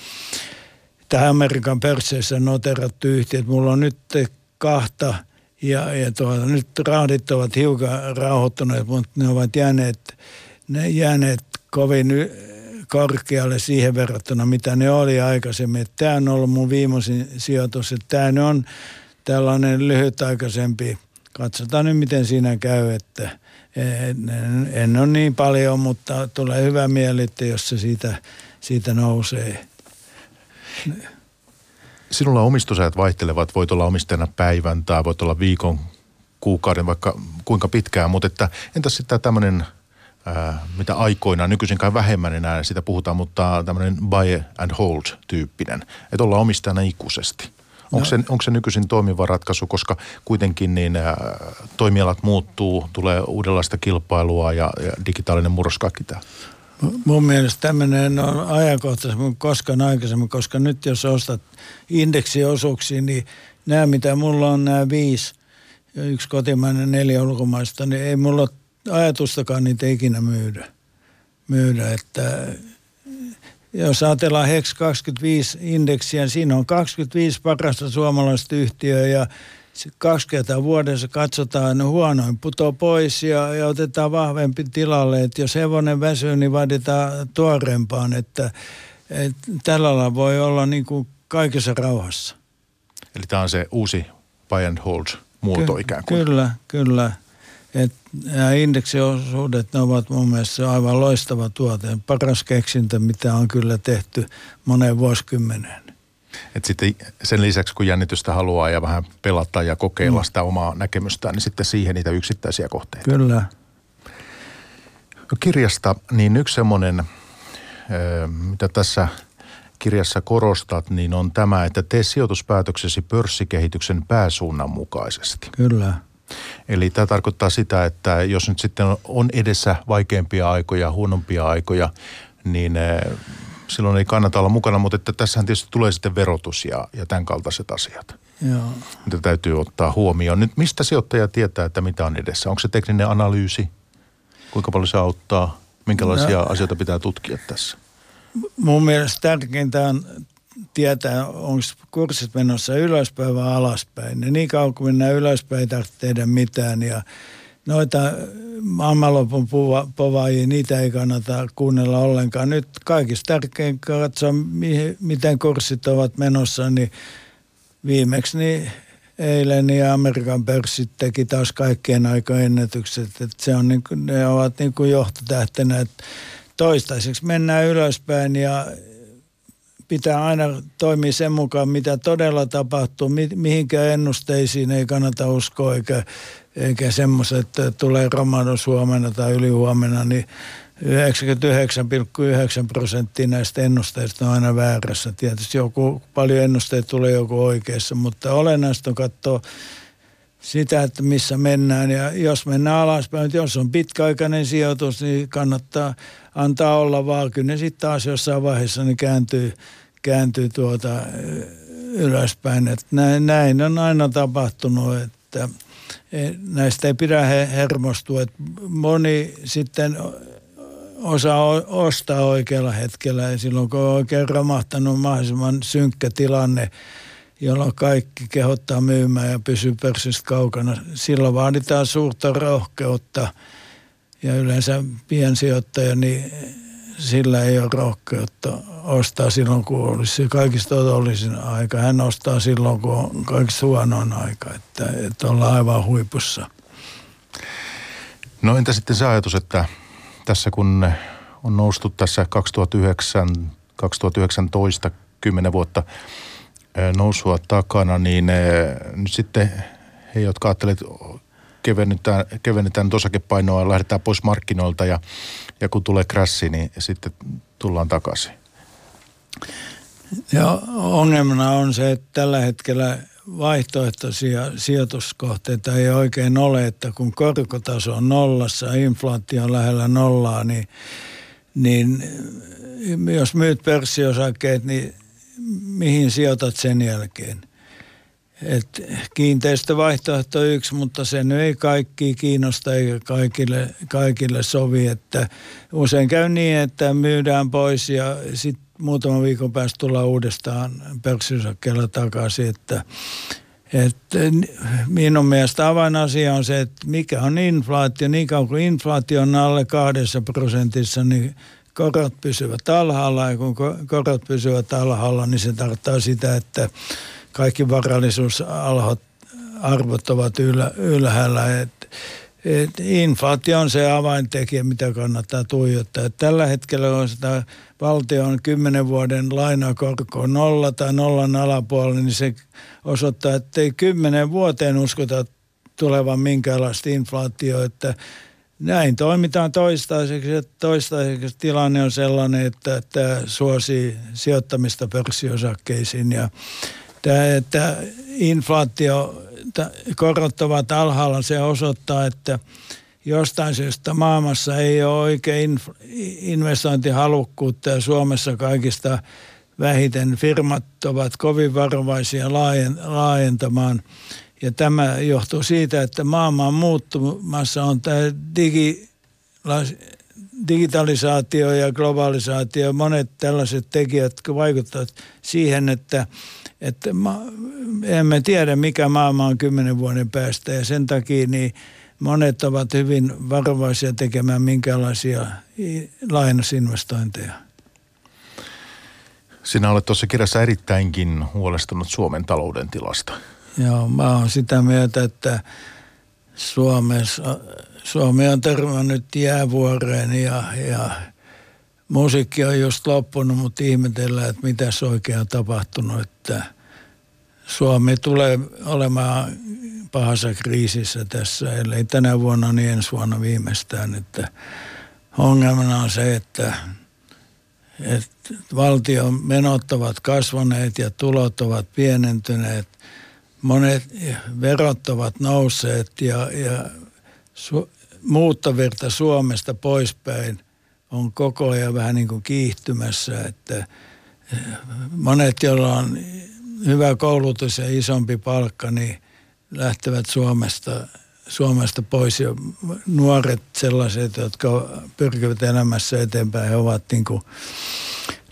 tähän Amerikan pörsseissä noterattu yhtiö. Mulla on nyt kahta – ja, ja tuota, nyt rahdit ovat hiukan rauhoittuneet, mutta ne ovat jääneet, ne jääneet kovin korkealle siihen verrattuna, mitä ne oli aikaisemmin. Tämä on ollut mun viimeisin sijoitus, että tämä on tällainen lyhytaikaisempi. Katsotaan nyt, miten siinä käy, että En, en, en ole niin paljon, mutta tulee hyvä mieli, että jos se siitä, siitä nousee.
Sinulla omistusajat vaihtelevat, voit olla omistajana päivän tai voit olla viikon, kuukauden, vaikka kuinka pitkään, mutta että, entäs sitten tämmöinen, mitä aikoinaan, nykyisin kai vähemmän enää sitä puhutaan, mutta tämmöinen buy and hold tyyppinen, että ollaan omistajana ikuisesti. Onko, no. se, onko se nykyisin toimiva ratkaisu, koska kuitenkin niin ä, toimialat muuttuu, tulee uudenlaista kilpailua ja, ja digitaalinen murros kaikki tämä?
Mun mielestä tämmöinen on ajankohtaisemmin koskaan aikaisemmin, koska nyt jos ostat indeksiosuuksia, niin nämä mitä mulla on, nämä viisi, yksi kotimainen, neljä ulkomaista, niin ei mulla ole ajatustakaan niitä ikinä myydä. myydä että jos ajatellaan HEX 25 indeksiä, siinä on 25 parasta suomalaista yhtiöä ja kaksi kertaa vuodessa katsotaan, no huonoin putoo pois ja, ja otetaan vahvempi tilalle. Että jos hevonen väsyy, niin vaaditaan tuoreempaan, että, että tällä lailla voi olla niin kuin kaikessa rauhassa.
Eli tämä on se uusi buy and hold muoto Ky- ikään kuin.
Kyllä, kyllä. Et nämä indeksiosuudet, ne ovat mun mielestä aivan loistava tuote. Paras keksintö, mitä on kyllä tehty moneen vuosikymmeneen.
Et sitten sen lisäksi, kun jännitystä haluaa ja vähän pelata ja kokeilla mm. sitä omaa näkemystään, niin sitten siihen niitä yksittäisiä kohteita.
Kyllä.
No kirjasta, niin yksi semmoinen, mitä tässä kirjassa korostat, niin on tämä, että tee sijoituspäätöksesi pörssikehityksen pääsuunnan mukaisesti.
Kyllä.
Eli tämä tarkoittaa sitä, että jos nyt sitten on edessä vaikeampia aikoja, huonompia aikoja, niin silloin ei kannata olla mukana, mutta että tässähän tietysti tulee sitten verotus ja, ja tämän kaltaiset asiat.
Joo.
Mitä täytyy ottaa huomioon. Nyt mistä sijoittaja tietää, että mitä on edessä? Onko se tekninen analyysi? Kuinka paljon se auttaa? Minkälaisia no, asioita pitää tutkia tässä?
Mun mielestä tärkeintä on tietää, onko kurssit menossa ylöspäin vai alaspäin. Ja niin kauan kuin mennään ylöspäin, ei tarvitse tehdä mitään. Ja noita maailmanlopun povaajia, niitä ei kannata kuunnella ollenkaan. Nyt kaikista tärkein katsoa, miten kurssit ovat menossa, niin viimeksi niin eilen niin Amerikan pörssit teki taas kaikkien aikojen ennätykset. Että se on niin kuin, ne ovat niin kuin johtotähtenä, että toistaiseksi mennään ylöspäin ja pitää aina toimia sen mukaan, mitä todella tapahtuu, mi- mihinkä ennusteisiin ei kannata uskoa, eikä, eikä semmoiset, että tulee romahdus huomenna tai ylihuomenna, niin 99,9 prosenttia näistä ennusteista on aina väärässä. Tietysti joku, paljon ennusteita tulee joku oikeassa, mutta olennaista on katsoa sitä, että missä mennään. Ja jos mennään alaspäin, jos on pitkäaikainen sijoitus, niin kannattaa antaa olla vaan. Kyllä ne sitten taas jossain vaiheessa niin kääntyy, kääntyy tuota ylöspäin. Että näin, näin on aina tapahtunut, että näistä ei pidä hermostua. Että moni sitten osaa ostaa oikealla hetkellä ja silloin kun on oikein romahtanut mahdollisimman synkkä tilanne – jolloin kaikki kehottaa myymään ja pysyy pörssistä kaukana. Silloin vaaditaan suurta rohkeutta ja yleensä piensijoittaja, niin sillä ei ole rohkeutta ostaa silloin, kun olisi kaikista otollisin aika. Hän ostaa silloin, kun on kaikista huonoin aika, että, että ollaan aivan huipussa.
No entä sitten se ajatus, että tässä kun on noustu tässä 2009, 2019 10 vuotta – nousua takana, niin nyt sitten he, jotka ajattelevat, kevennetään, kevennetään osakepainoa lähdetään pois markkinoilta ja, ja kun tulee krassi, niin sitten tullaan takaisin.
Ja ongelmana on se, että tällä hetkellä vaihtoehtoisia sijoituskohteita ei oikein ole, että kun korkotaso on nollassa, inflaatio on lähellä nollaa, niin, niin jos myyt pörssiosakkeet, niin mihin sijoitat sen jälkeen. Et kiinteistövaihtoehto yksi, mutta sen ei kaikki kiinnosta eikä kaikille, kaikille sovi. Että usein käy niin, että myydään pois ja sitten muutaman viikon päästä tullaan uudestaan pörssisakkeella takaisin. Että, että minun mielestä avainasia on se, että mikä on inflaatio. Niin kauan kuin inflaatio on alle kahdessa prosentissa, niin korot pysyvät alhaalla ja kun korot pysyvät alhaalla, niin se tarkoittaa sitä, että kaikki varallisuusarvot ovat ylhäällä. Et et inflaatio on se avaintekijä, mitä kannattaa tuijottaa. Tällä hetkellä on sitä valtion kymmenen vuoden lainakorko nolla tai nollan alapuolella, niin se osoittaa, että ei kymmenen vuoteen uskota tulevan minkäänlaista inflaatioa, että näin toimitaan toistaiseksi. Toistaiseksi tilanne on sellainen, että tämä suosii sijoittamista pörssiosakkeisiin ja tämä, että inflaatio, korot ovat alhaalla, se osoittaa, että jostain syystä maailmassa ei ole oikein investointihalukkuutta ja Suomessa kaikista vähiten firmat ovat kovin varovaisia laajentamaan. Ja tämä johtuu siitä, että maailman muuttumassa on tämä digi, digitalisaatio ja globalisaatio, monet tällaiset tekijät, vaikuttavat siihen, että, että ma, emme tiedä, mikä maailma on kymmenen vuoden päästä ja sen takia niin monet ovat hyvin varovaisia tekemään minkälaisia lainasinvestointeja.
Sinä olet tuossa kirjassa erittäinkin huolestunut Suomen talouden tilasta.
Joo, mä oon sitä mieltä, että Suomessa, Suomi on törmännyt jäävuoreen ja, ja musiikki on just loppunut, mutta ihmetellään, että mitä oikein on tapahtunut, että Suomi tulee olemaan pahassa kriisissä tässä, ellei tänä vuonna, niin ensi vuonna viimeistään, että ongelmana on se, että, että valtion menot ovat kasvaneet ja tulot ovat pienentyneet – monet verot ovat nousseet ja, ja su, muuttovirta Suomesta poispäin on koko ajan vähän niin kuin kiihtymässä, että eh, monet, joilla on hyvä koulutus ja isompi palkka, niin lähtevät Suomesta, Suomesta pois. Ja nuoret sellaiset, jotka pyrkivät elämässä eteenpäin, he ovat niin kuin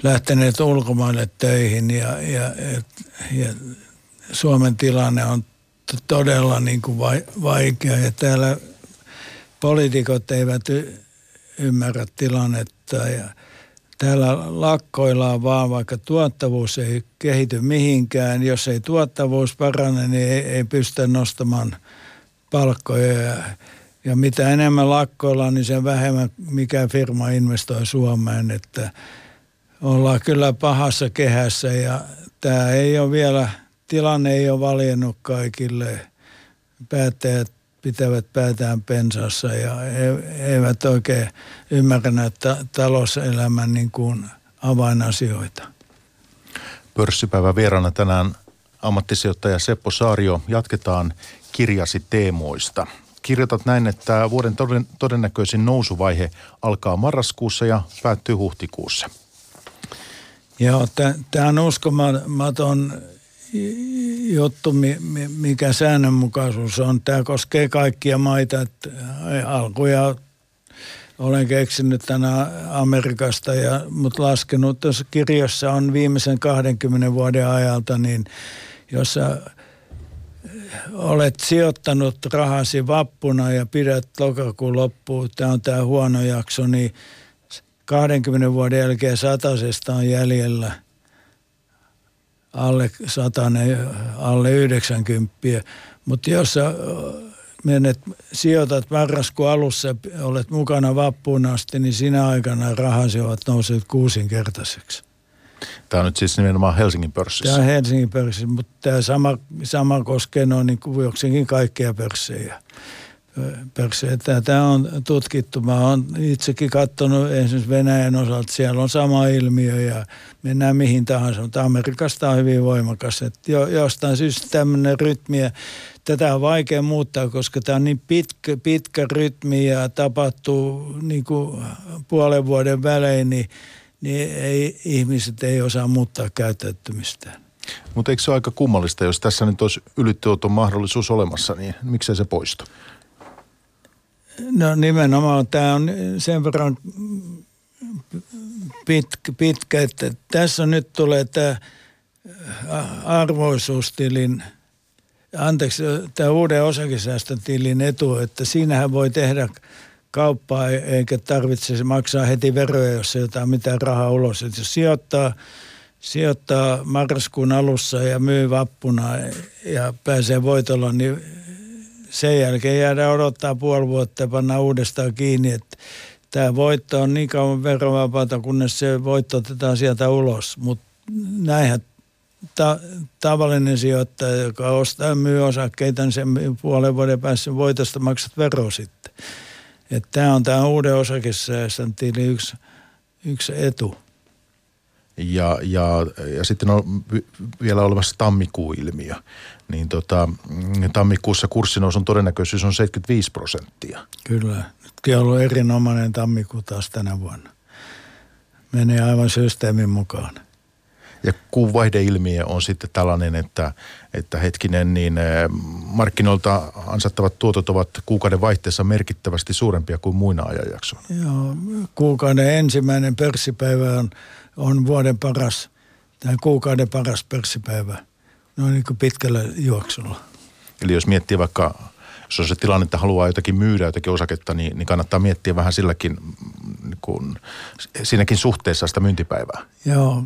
lähteneet ulkomaille töihin ja, ja, ja, ja Suomen tilanne on todella niin kuin vaikea. Ja täällä poliitikot eivät ymmärrä tilannetta ja täällä lakkoillaan vaan, vaikka tuottavuus ei kehity mihinkään. Jos ei tuottavuus parane, niin ei, ei pystytä nostamaan palkkoja ja, ja mitä enemmän lakkoillaan, niin sen vähemmän mikä firma investoi Suomeen, että ollaan kyllä pahassa kehässä ja tämä ei ole vielä – tilanne ei ole valjennut kaikille. Päättäjät pitävät päätään pensassa ja he, eivät oikein ymmärrä näitä talouselämän niin kuin avainasioita.
Pörssipäivän vieraana tänään ammattisijoittaja Seppo Saario. Jatketaan kirjasi teemoista. Kirjoitat näin, että vuoden todennäköisin nousuvaihe alkaa marraskuussa ja päättyy huhtikuussa.
Joo, tämä on uskomaton juttu, mikä säännönmukaisuus on. Tämä koskee kaikkia maita. Alkuja olen keksinyt tänä Amerikasta, ja, mutta laskenut tuossa kirjassa on viimeisen 20 vuoden ajalta, niin jossa olet sijoittanut rahasi vappuna ja pidät lokakuun loppuun, tämä on tämä huono jakso, niin 20 vuoden jälkeen satasesta on jäljellä – alle satane, alle 90. Mutta jos sä menet, sijoitat marraskuun alussa ja olet mukana vappuun asti, niin sinä aikana rahasi ovat nousseet kuusinkertaiseksi.
Tämä on nyt siis nimenomaan Helsingin pörssissä.
Tämä on Helsingin pörssissä, mutta tämä sama, sama koskee noin niin kuin jokseenkin kaikkia pörssejä Tämä on tutkittu. Mä oon itsekin katsonut esimerkiksi Venäjän osalta, siellä on sama ilmiö ja mennään mihin tahansa, mutta Amerikasta on hyvin voimakas. Että jo, jostain syystä tämmöinen rytmi, ja tätä on vaikea muuttaa, koska tämä on niin pitkä, pitkä rytmi ja tapahtuu niin kuin puolen vuoden välein, niin, niin ei, ihmiset ei osaa muuttaa käyttäytymistään.
Mutta eikö se ole aika kummallista, jos tässä nyt olisi ylitteoton mahdollisuus olemassa, niin miksei se poistu?
No nimenomaan tämä on sen verran pitkä, pitkä, että tässä nyt tulee tämä arvoisuustilin, anteeksi, tämä uuden osakesäästötilin etu, että siinähän voi tehdä kauppaa eikä tarvitse maksaa heti veroja, jos ei jotain mitään rahaa ulos. Että jos sijoittaa, sijoittaa marraskuun alussa ja myy vappuna ja pääsee voitolla, niin sen jälkeen jäädään odottaa puoli vuotta ja panna uudestaan kiinni, että tämä voitto on niin kauan verovapaata, kunnes se voitto otetaan sieltä ulos. Mutta näinhän ta- tavallinen sijoittaja, joka ostaa ja myy osakkeita, niin sen puolen vuoden päässä voitosta maksat vero sitten. Tämä on tämä uuden osakesäästön yksi, yksi etu.
Ja, ja, ja sitten on vielä olemassa tammikuuilmiö. Niin tota, tammikuussa kurssinousun todennäköisyys on 75 prosenttia.
Kyllä. Nytkin on ollut erinomainen tammikuu taas tänä vuonna. Menee aivan systeemin mukaan.
Ja kuunvaihdeilmiö on sitten tällainen, että, että hetkinen, niin eh, markkinoilta ansattavat tuotot ovat kuukauden vaihteessa merkittävästi suurempia kuin muina ajanjaksoina.
Joo, kuukauden ensimmäinen pörssipäivä on, on vuoden paras, tai kuukauden paras pörssipäivä. No niin kuin pitkällä juoksulla.
Eli jos miettii vaikka, jos on se tilanne, että haluaa jotakin myydä jotakin osaketta, niin, niin kannattaa miettiä vähän silläkin, niin kun, siinäkin suhteessa sitä myyntipäivää.
Joo,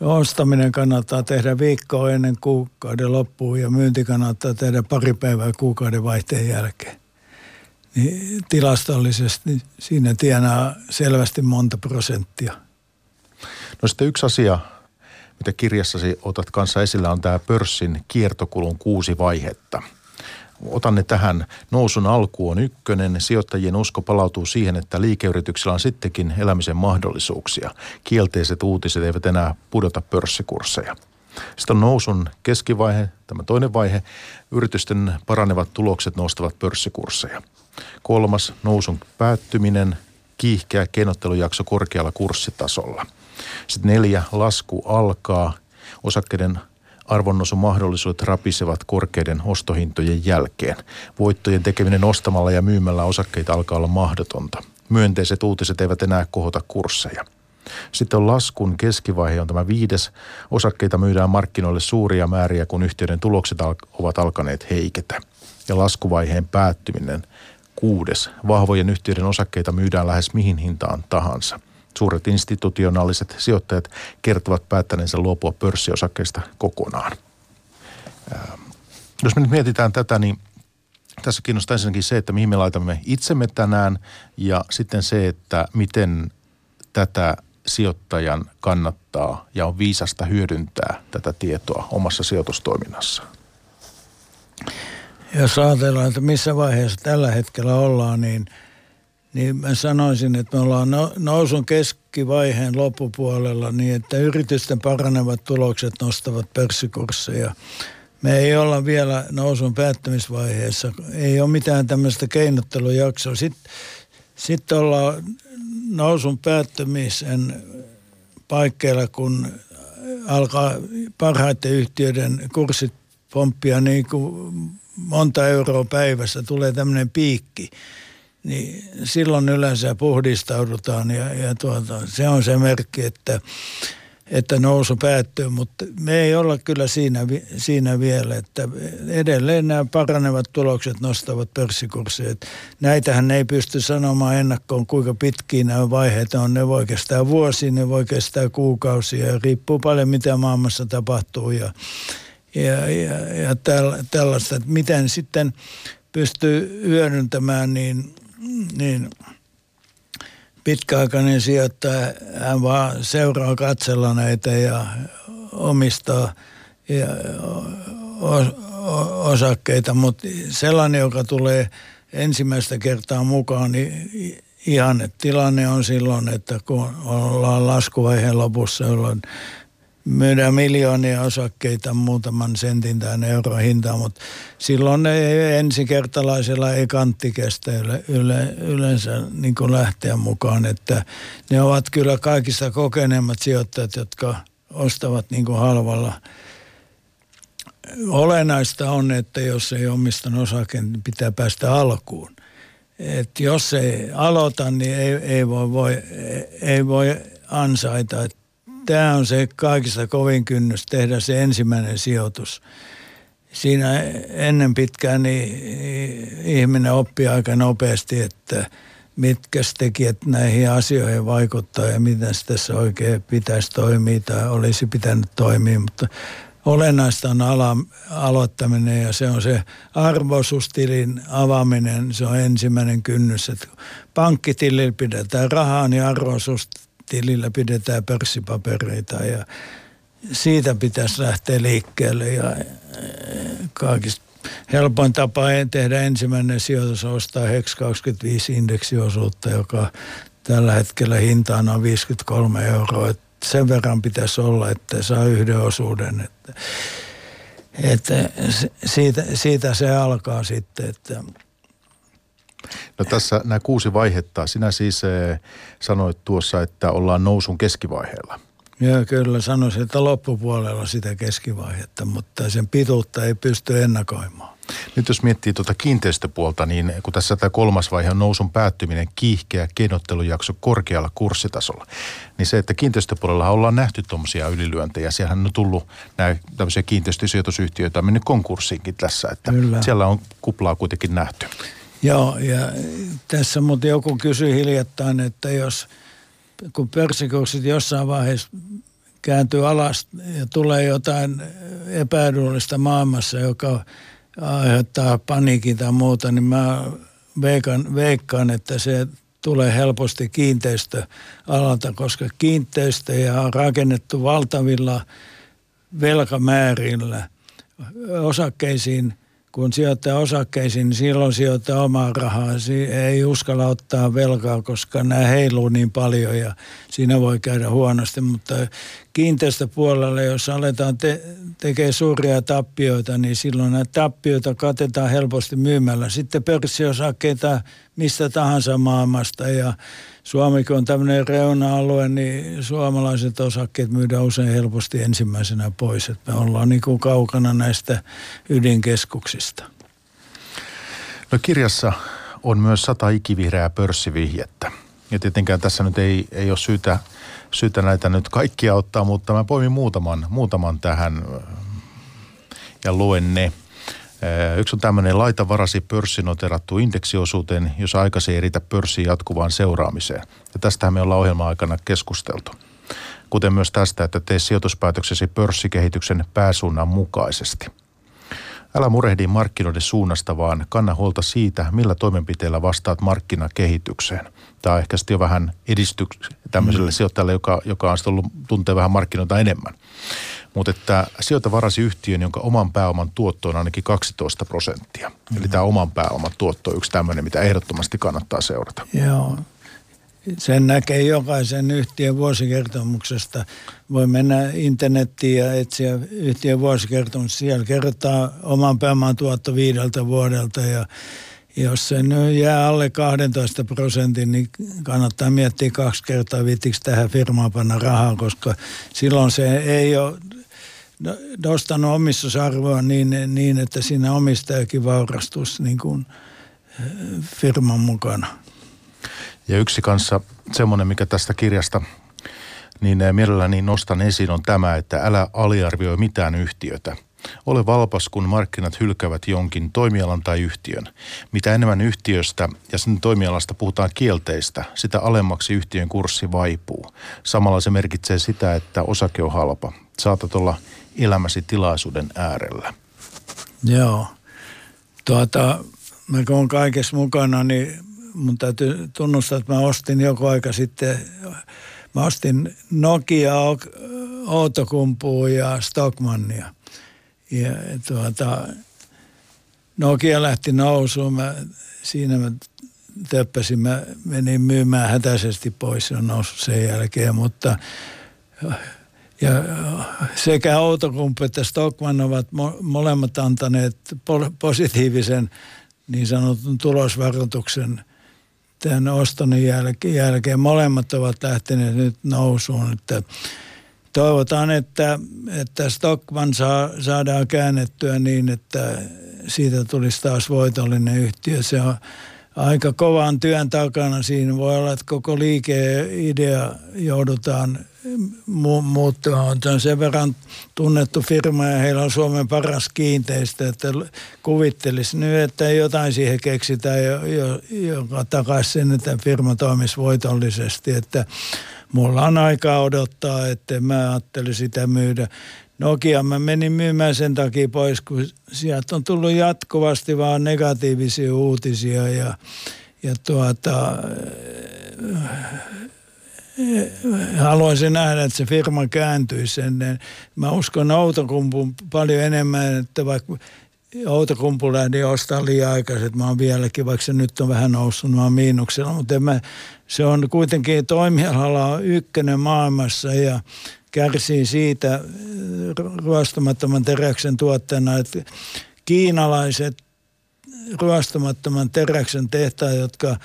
ostaminen kannattaa tehdä viikkoa ennen kuukauden loppuun ja myynti kannattaa tehdä pari päivää kuukauden vaihteen jälkeen. Niin tilastollisesti siinä tienaa selvästi monta prosenttia.
No sitten yksi asia, mitä kirjassasi otat kanssa esillä, on tämä pörssin kiertokulun kuusi vaihetta – otan ne tähän. Nousun alku on ykkönen. Sijoittajien usko palautuu siihen, että liikeyrityksillä on sittenkin elämisen mahdollisuuksia. Kielteiset uutiset eivät enää pudota pörssikursseja. Sitten on nousun keskivaihe, tämä toinen vaihe. Yritysten paranevat tulokset nostavat pörssikursseja. Kolmas, nousun päättyminen, kiihkeä keinottelujakso korkealla kurssitasolla. Sitten neljä, lasku alkaa. Osakkeiden arvonnousun mahdollisuudet rapisevat korkeiden ostohintojen jälkeen. Voittojen tekeminen ostamalla ja myymällä osakkeita alkaa olla mahdotonta. Myönteiset uutiset eivät enää kohota kursseja. Sitten on laskun keskivaihe on tämä viides. Osakkeita myydään markkinoille suuria määriä, kun yhtiöiden tulokset ovat alkaneet heiketä. Ja laskuvaiheen päättyminen kuudes. Vahvojen yhtiöiden osakkeita myydään lähes mihin hintaan tahansa – Suuret institutionaaliset sijoittajat kertovat päättäneensä luopua pörssiosakkeista kokonaan. Jos me nyt mietitään tätä, niin tässä kiinnostaa ensinnäkin se, että mihin me laitamme itsemme tänään ja sitten se, että miten tätä sijoittajan kannattaa ja on viisasta hyödyntää tätä tietoa omassa sijoitustoiminnassaan.
Jos ajatellaan, että missä vaiheessa tällä hetkellä ollaan, niin – niin mä sanoisin, että me ollaan no, nousun keskivaiheen loppupuolella niin, että yritysten paranevat tulokset nostavat pörssikursseja. Me ei olla vielä nousun päättämisvaiheessa. Ei ole mitään tämmöistä keinottelujaksoa. Sitten sit ollaan nousun päättämisen paikkeilla, kun alkaa parhaiten yhtiöiden kurssit pomppia niin kuin monta euroa päivässä. Tulee tämmöinen piikki niin silloin yleensä puhdistaudutaan ja, ja tuota, se on se merkki, että, että nousu päättyy, mutta me ei olla kyllä siinä, siinä vielä, että edelleen nämä paranevat tulokset nostavat pörssikursseja. Näitähän ei pysty sanomaan ennakkoon, kuinka pitkiä nämä vaiheet on. Ne voi kestää vuosia, ne voi kestää kuukausia ja riippuu paljon mitä maailmassa tapahtuu ja, ja, ja, ja tällaista, että miten sitten pystyy hyödyntämään, niin niin. Pitkäaikainen sijoittaja, hän vaan seuraa katsella näitä ja omistaa ja osakkeita, mutta sellainen, joka tulee ensimmäistä kertaa mukaan, niin ihan tilanne on silloin, että kun ollaan laskuvaiheen lopussa, jolloin myydään miljoonia osakkeita muutaman sentin tai euron hintaan, mutta silloin ensikertalaisella ei kantti kestä yle, yle, yleensä niin kuin lähteä mukaan, että ne ovat kyllä kaikista kokeneemmat sijoittajat, jotka ostavat niin kuin halvalla. Olennaista on, että jos ei omistanut osakkeen, niin pitää päästä alkuun. Et jos ei aloita, niin ei, ei, voi, voi, ei voi ansaita. Et tämä on se kaikista kovin kynnys tehdä se ensimmäinen sijoitus. Siinä ennen pitkään niin ihminen oppii aika nopeasti, että mitkä tekijät näihin asioihin vaikuttaa ja miten tässä oikein pitäisi toimia tai olisi pitänyt toimia. Mutta olennaista on ala, aloittaminen ja se on se arvoisuustilin avaaminen. Se on ensimmäinen kynnys, että pankkitilillä pidetään rahaa, niin arvoisuustilillä pidetään pörssipapereita ja siitä pitäisi lähteä liikkeelle ja kaikista helpoin tapa tehdä ensimmäinen sijoitus ostaa HEX 25 indeksiosuutta, joka tällä hetkellä hintaan on 53 euroa. Et sen verran pitäisi olla, että saa yhden osuuden. Että, että siitä, siitä se alkaa sitten, että
No tässä nämä kuusi vaihetta. Sinä siis eh, sanoit tuossa, että ollaan nousun keskivaiheella.
Joo, kyllä sanoisin, että loppupuolella sitä keskivaihetta, mutta sen pituutta ei pysty ennakoimaan.
Nyt jos miettii tuota kiinteistöpuolta, niin kun tässä tämä kolmas vaihe on nousun päättyminen, kiihkeä keinottelujakso korkealla kurssitasolla, niin se, että kiinteistöpuolella ollaan nähty tuommoisia ylilyöntejä. Siellähän on tullut näitä tämmöisiä kiinteistösijoitusyhtiöitä on mennyt konkurssiinkin tässä, että Kyllä. siellä on kuplaa kuitenkin nähty.
Joo, ja tässä mutta joku kysyi hiljattain, että jos kun pörssikurssit jossain vaiheessa kääntyy alas ja tulee jotain epäedullista maailmassa, joka aiheuttaa paniikin tai muuta, niin mä veikkaan, veikkaan että se tulee helposti kiinteistöalalta, koska kiinteistöjä on rakennettu valtavilla velkamäärillä osakkeisiin – kun sijoittaa osakkeisiin, niin silloin sijoittaa omaa rahaa. Ei uskalla ottaa velkaa, koska nämä heiluu niin paljon ja siinä voi käydä huonosti. Mutta kiinteistöpuolella, jos aletaan te- tekemään suuria tappioita, niin silloin näitä tappioita katetaan helposti myymällä. Sitten pörssiosakkeita mistä tahansa maailmasta ja Suomi kun on tämmöinen reuna-alue, niin suomalaiset osakkeet myydään usein helposti ensimmäisenä pois. Että me ollaan niin kuin kaukana näistä ydinkeskuksista.
No kirjassa on myös sata ikivihreää pörssivihjettä. Ja tietenkään tässä nyt ei, ei ole syytä, syytä näitä nyt kaikkia ottaa, mutta mä poimin muutaman, muutaman tähän ja luen ne. Yksi on tämmöinen laita varasi pörssinoterattu indeksiosuuteen, jos aikaisin ei riitä pörssiin jatkuvaan seuraamiseen. Ja tästähän me ollaan ohjelman aikana keskusteltu. Kuten myös tästä, että tee sijoituspäätöksesi pörssikehityksen pääsuunnan mukaisesti. Älä murehdi markkinoiden suunnasta, vaan kanna huolta siitä, millä toimenpiteillä vastaat markkinakehitykseen. Tämä on ehkä sitten jo vähän edistyks tämmöiselle mm. sijoittajalle, joka, joka on ollut, tuntee vähän markkinoita enemmän. Mutta että sijoita varasi yhtiön, jonka oman pääoman tuotto on ainakin 12 prosenttia. Mm-hmm. Eli tämä oman pääoman tuotto on yksi tämmöinen, mitä ehdottomasti kannattaa seurata.
Joo. Sen näkee jokaisen yhtiön vuosikertomuksesta. Voi mennä internettiin ja etsiä yhtiön vuosikertomus. Siellä kerrotaan oman pääoman tuotto viideltä vuodelta ja jos se nyt jää alle 12 prosentin, niin kannattaa miettiä kaksi kertaa, viittikö tähän firmaan panna rahaa, koska silloin se ei ole nostanut omistusarvoa niin, niin, että siinä omistajakin vaurastuisi niin kuin eh, firman mukana.
Ja yksi kanssa semmoinen, mikä tästä kirjasta niin eh, mielelläni nostan esiin on tämä, että älä aliarvioi mitään yhtiötä. Ole valpas, kun markkinat hylkävät jonkin toimialan tai yhtiön. Mitä enemmän yhtiöstä ja sen toimialasta puhutaan kielteistä, sitä alemmaksi yhtiön kurssi vaipuu. Samalla se merkitsee sitä, että osake on halpa. Saatat olla elämäsi tilaisuuden äärellä.
Joo. Tuota, mä kun olen kaikessa mukana, niin mun täytyy tunnustaa, että mä ostin joku aika sitten, mä ostin Nokia, Outokumpua ja Stockmannia. Ja tuota, Nokia lähti nousuun, mä, siinä mä töppäsin, mä menin myymään hätäisesti pois, se on noussut sen jälkeen, mutta ja sekä Outokumpu että Stockman ovat mo- molemmat antaneet po- positiivisen niin sanotun tulosvaroituksen tämän oston jälkeen. Molemmat ovat lähteneet nyt nousuun. Että toivotaan, että, että Stockman saa, saadaan käännettyä niin, että siitä tulisi taas voitollinen yhtiö. Se on aika kovan työn takana. Siinä voi olla, että koko liikeidea joudutaan mu- muuttumaan. On sen verran tunnettu firma ja heillä on Suomen paras kiinteistö, että kuvittelisi nyt, että jotain siihen keksitään, joka takaisi sen, että firma toimisi voitollisesti. Että mulla on aikaa odottaa, että mä ajattelin sitä myydä. Nokia mä menin myymään sen takia pois, kun sieltä on tullut jatkuvasti vaan negatiivisia uutisia ja, ja tuota, haluaisin nähdä, että se firma kääntyisi ennen. Mä uskon Outokumpun paljon enemmän, että vaikka Outokumpu lähti ostaa liian aikaisin, mä oon vieläkin, vaikka se nyt on vähän noussut, mä oon miinuksella, mutta mä, se on kuitenkin toimialalla ykkönen maailmassa ja kärsii siitä ruostumattoman teräksen tuotteena, että kiinalaiset ruostumattoman teräksen tehtaat, jotka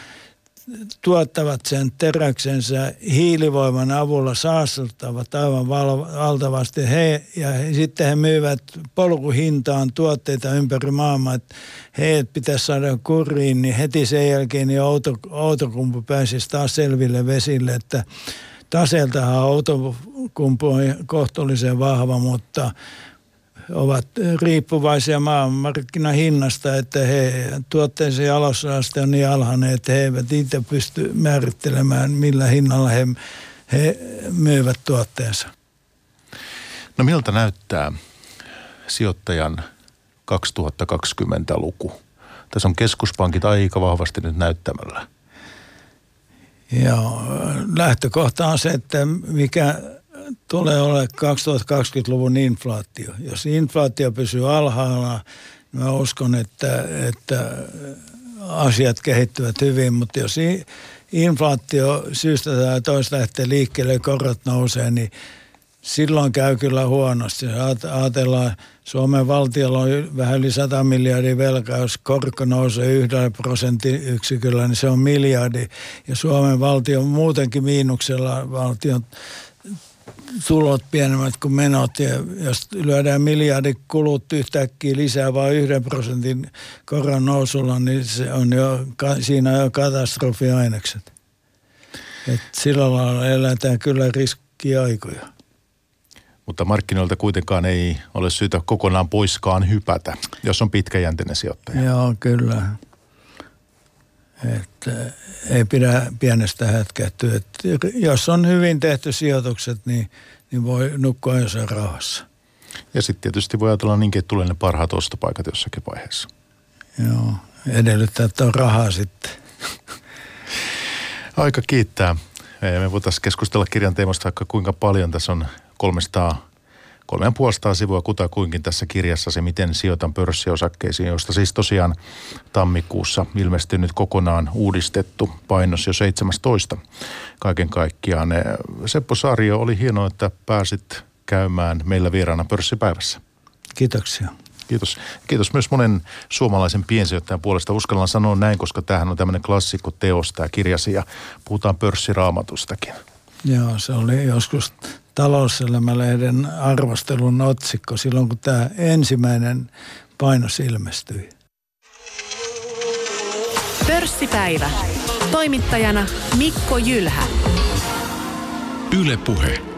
tuottavat sen teräksensä hiilivoiman avulla saastuttavat aivan valtavasti. He, ja he, sitten he myyvät polkuhintaan tuotteita ympäri maailmaa, että he pitäisi saada kuriin, niin heti sen jälkeen niin auto, autokumpu pääsisi taas selville vesille, että taseeltahan autokumpu on kohtuullisen vahva, mutta ovat riippuvaisia maailmanmarkkinahinnasta, että he tuotteensa jalostusaste on niin alhainen, että he eivät itse pysty määrittelemään, millä hinnalla he, he myyvät tuotteensa.
No miltä näyttää sijoittajan 2020-luku? Tässä on keskuspankit aika vahvasti nyt näyttämällä.
Joo, lähtökohta on se, että mikä tulee olemaan 2020-luvun inflaatio. Jos inflaatio pysyy alhaalla, niin mä uskon, että, että asiat kehittyvät hyvin, mutta jos inflaatio syystä tai toista lähtee liikkeelle ja korot nousee, niin silloin käy kyllä huonosti. Ajatellaan, Suomen valtiolla on vähän yli 100 miljardia velkaa, jos korko nousee yhdellä prosenttiyksiköllä, niin se on miljardi. Ja Suomen valtio on muutenkin miinuksella valtion tulot pienemmät kuin menot. Ja jos lyödään miljardi kulut yhtäkkiä lisää vain yhden prosentin koron nousulla, niin se on jo, siinä on jo katastrofiainekset. Et sillä lailla eletään kyllä riskiaikoja.
Mutta markkinoilta kuitenkaan ei ole syytä kokonaan poiskaan hypätä, jos on pitkäjänteinen sijoittaja.
Joo, kyllä. Että ei pidä pienestä hätkähtyä. Että jos on hyvin tehty sijoitukset, niin, niin voi nukkua jossain rauhassa.
Ja sitten tietysti voi ajatella niinkin, että tulee ne parhaat ostopaikat jossakin vaiheessa.
Joo, edellyttää, että on rahaa sitten.
Aika kiittää. Me voitaisiin keskustella kirjan teemasta vaikka kuinka paljon. Tässä on 300 kolme puolestaan sivua kutakuinkin tässä kirjassa se, miten sijoitan pörssiosakkeisiin, josta siis tosiaan tammikuussa ilmestynyt kokonaan uudistettu painos jo 17 kaiken kaikkiaan. Seppo Saario, oli hienoa, että pääsit käymään meillä vieraana pörssipäivässä.
Kiitoksia.
Kiitos. Kiitos myös monen suomalaisen piensijoittajan puolesta. Uskallan sanoa näin, koska tämähän on tämmöinen klassikko teos, tämä kirjasi, ja puhutaan pörssiraamatustakin.
Joo, se oli joskus talouselämälehden arvostelun otsikko silloin, kun tämä ensimmäinen painos ilmestyi.
Pörssipäivä. Toimittajana Mikko Jylhä.
Yle Puhe.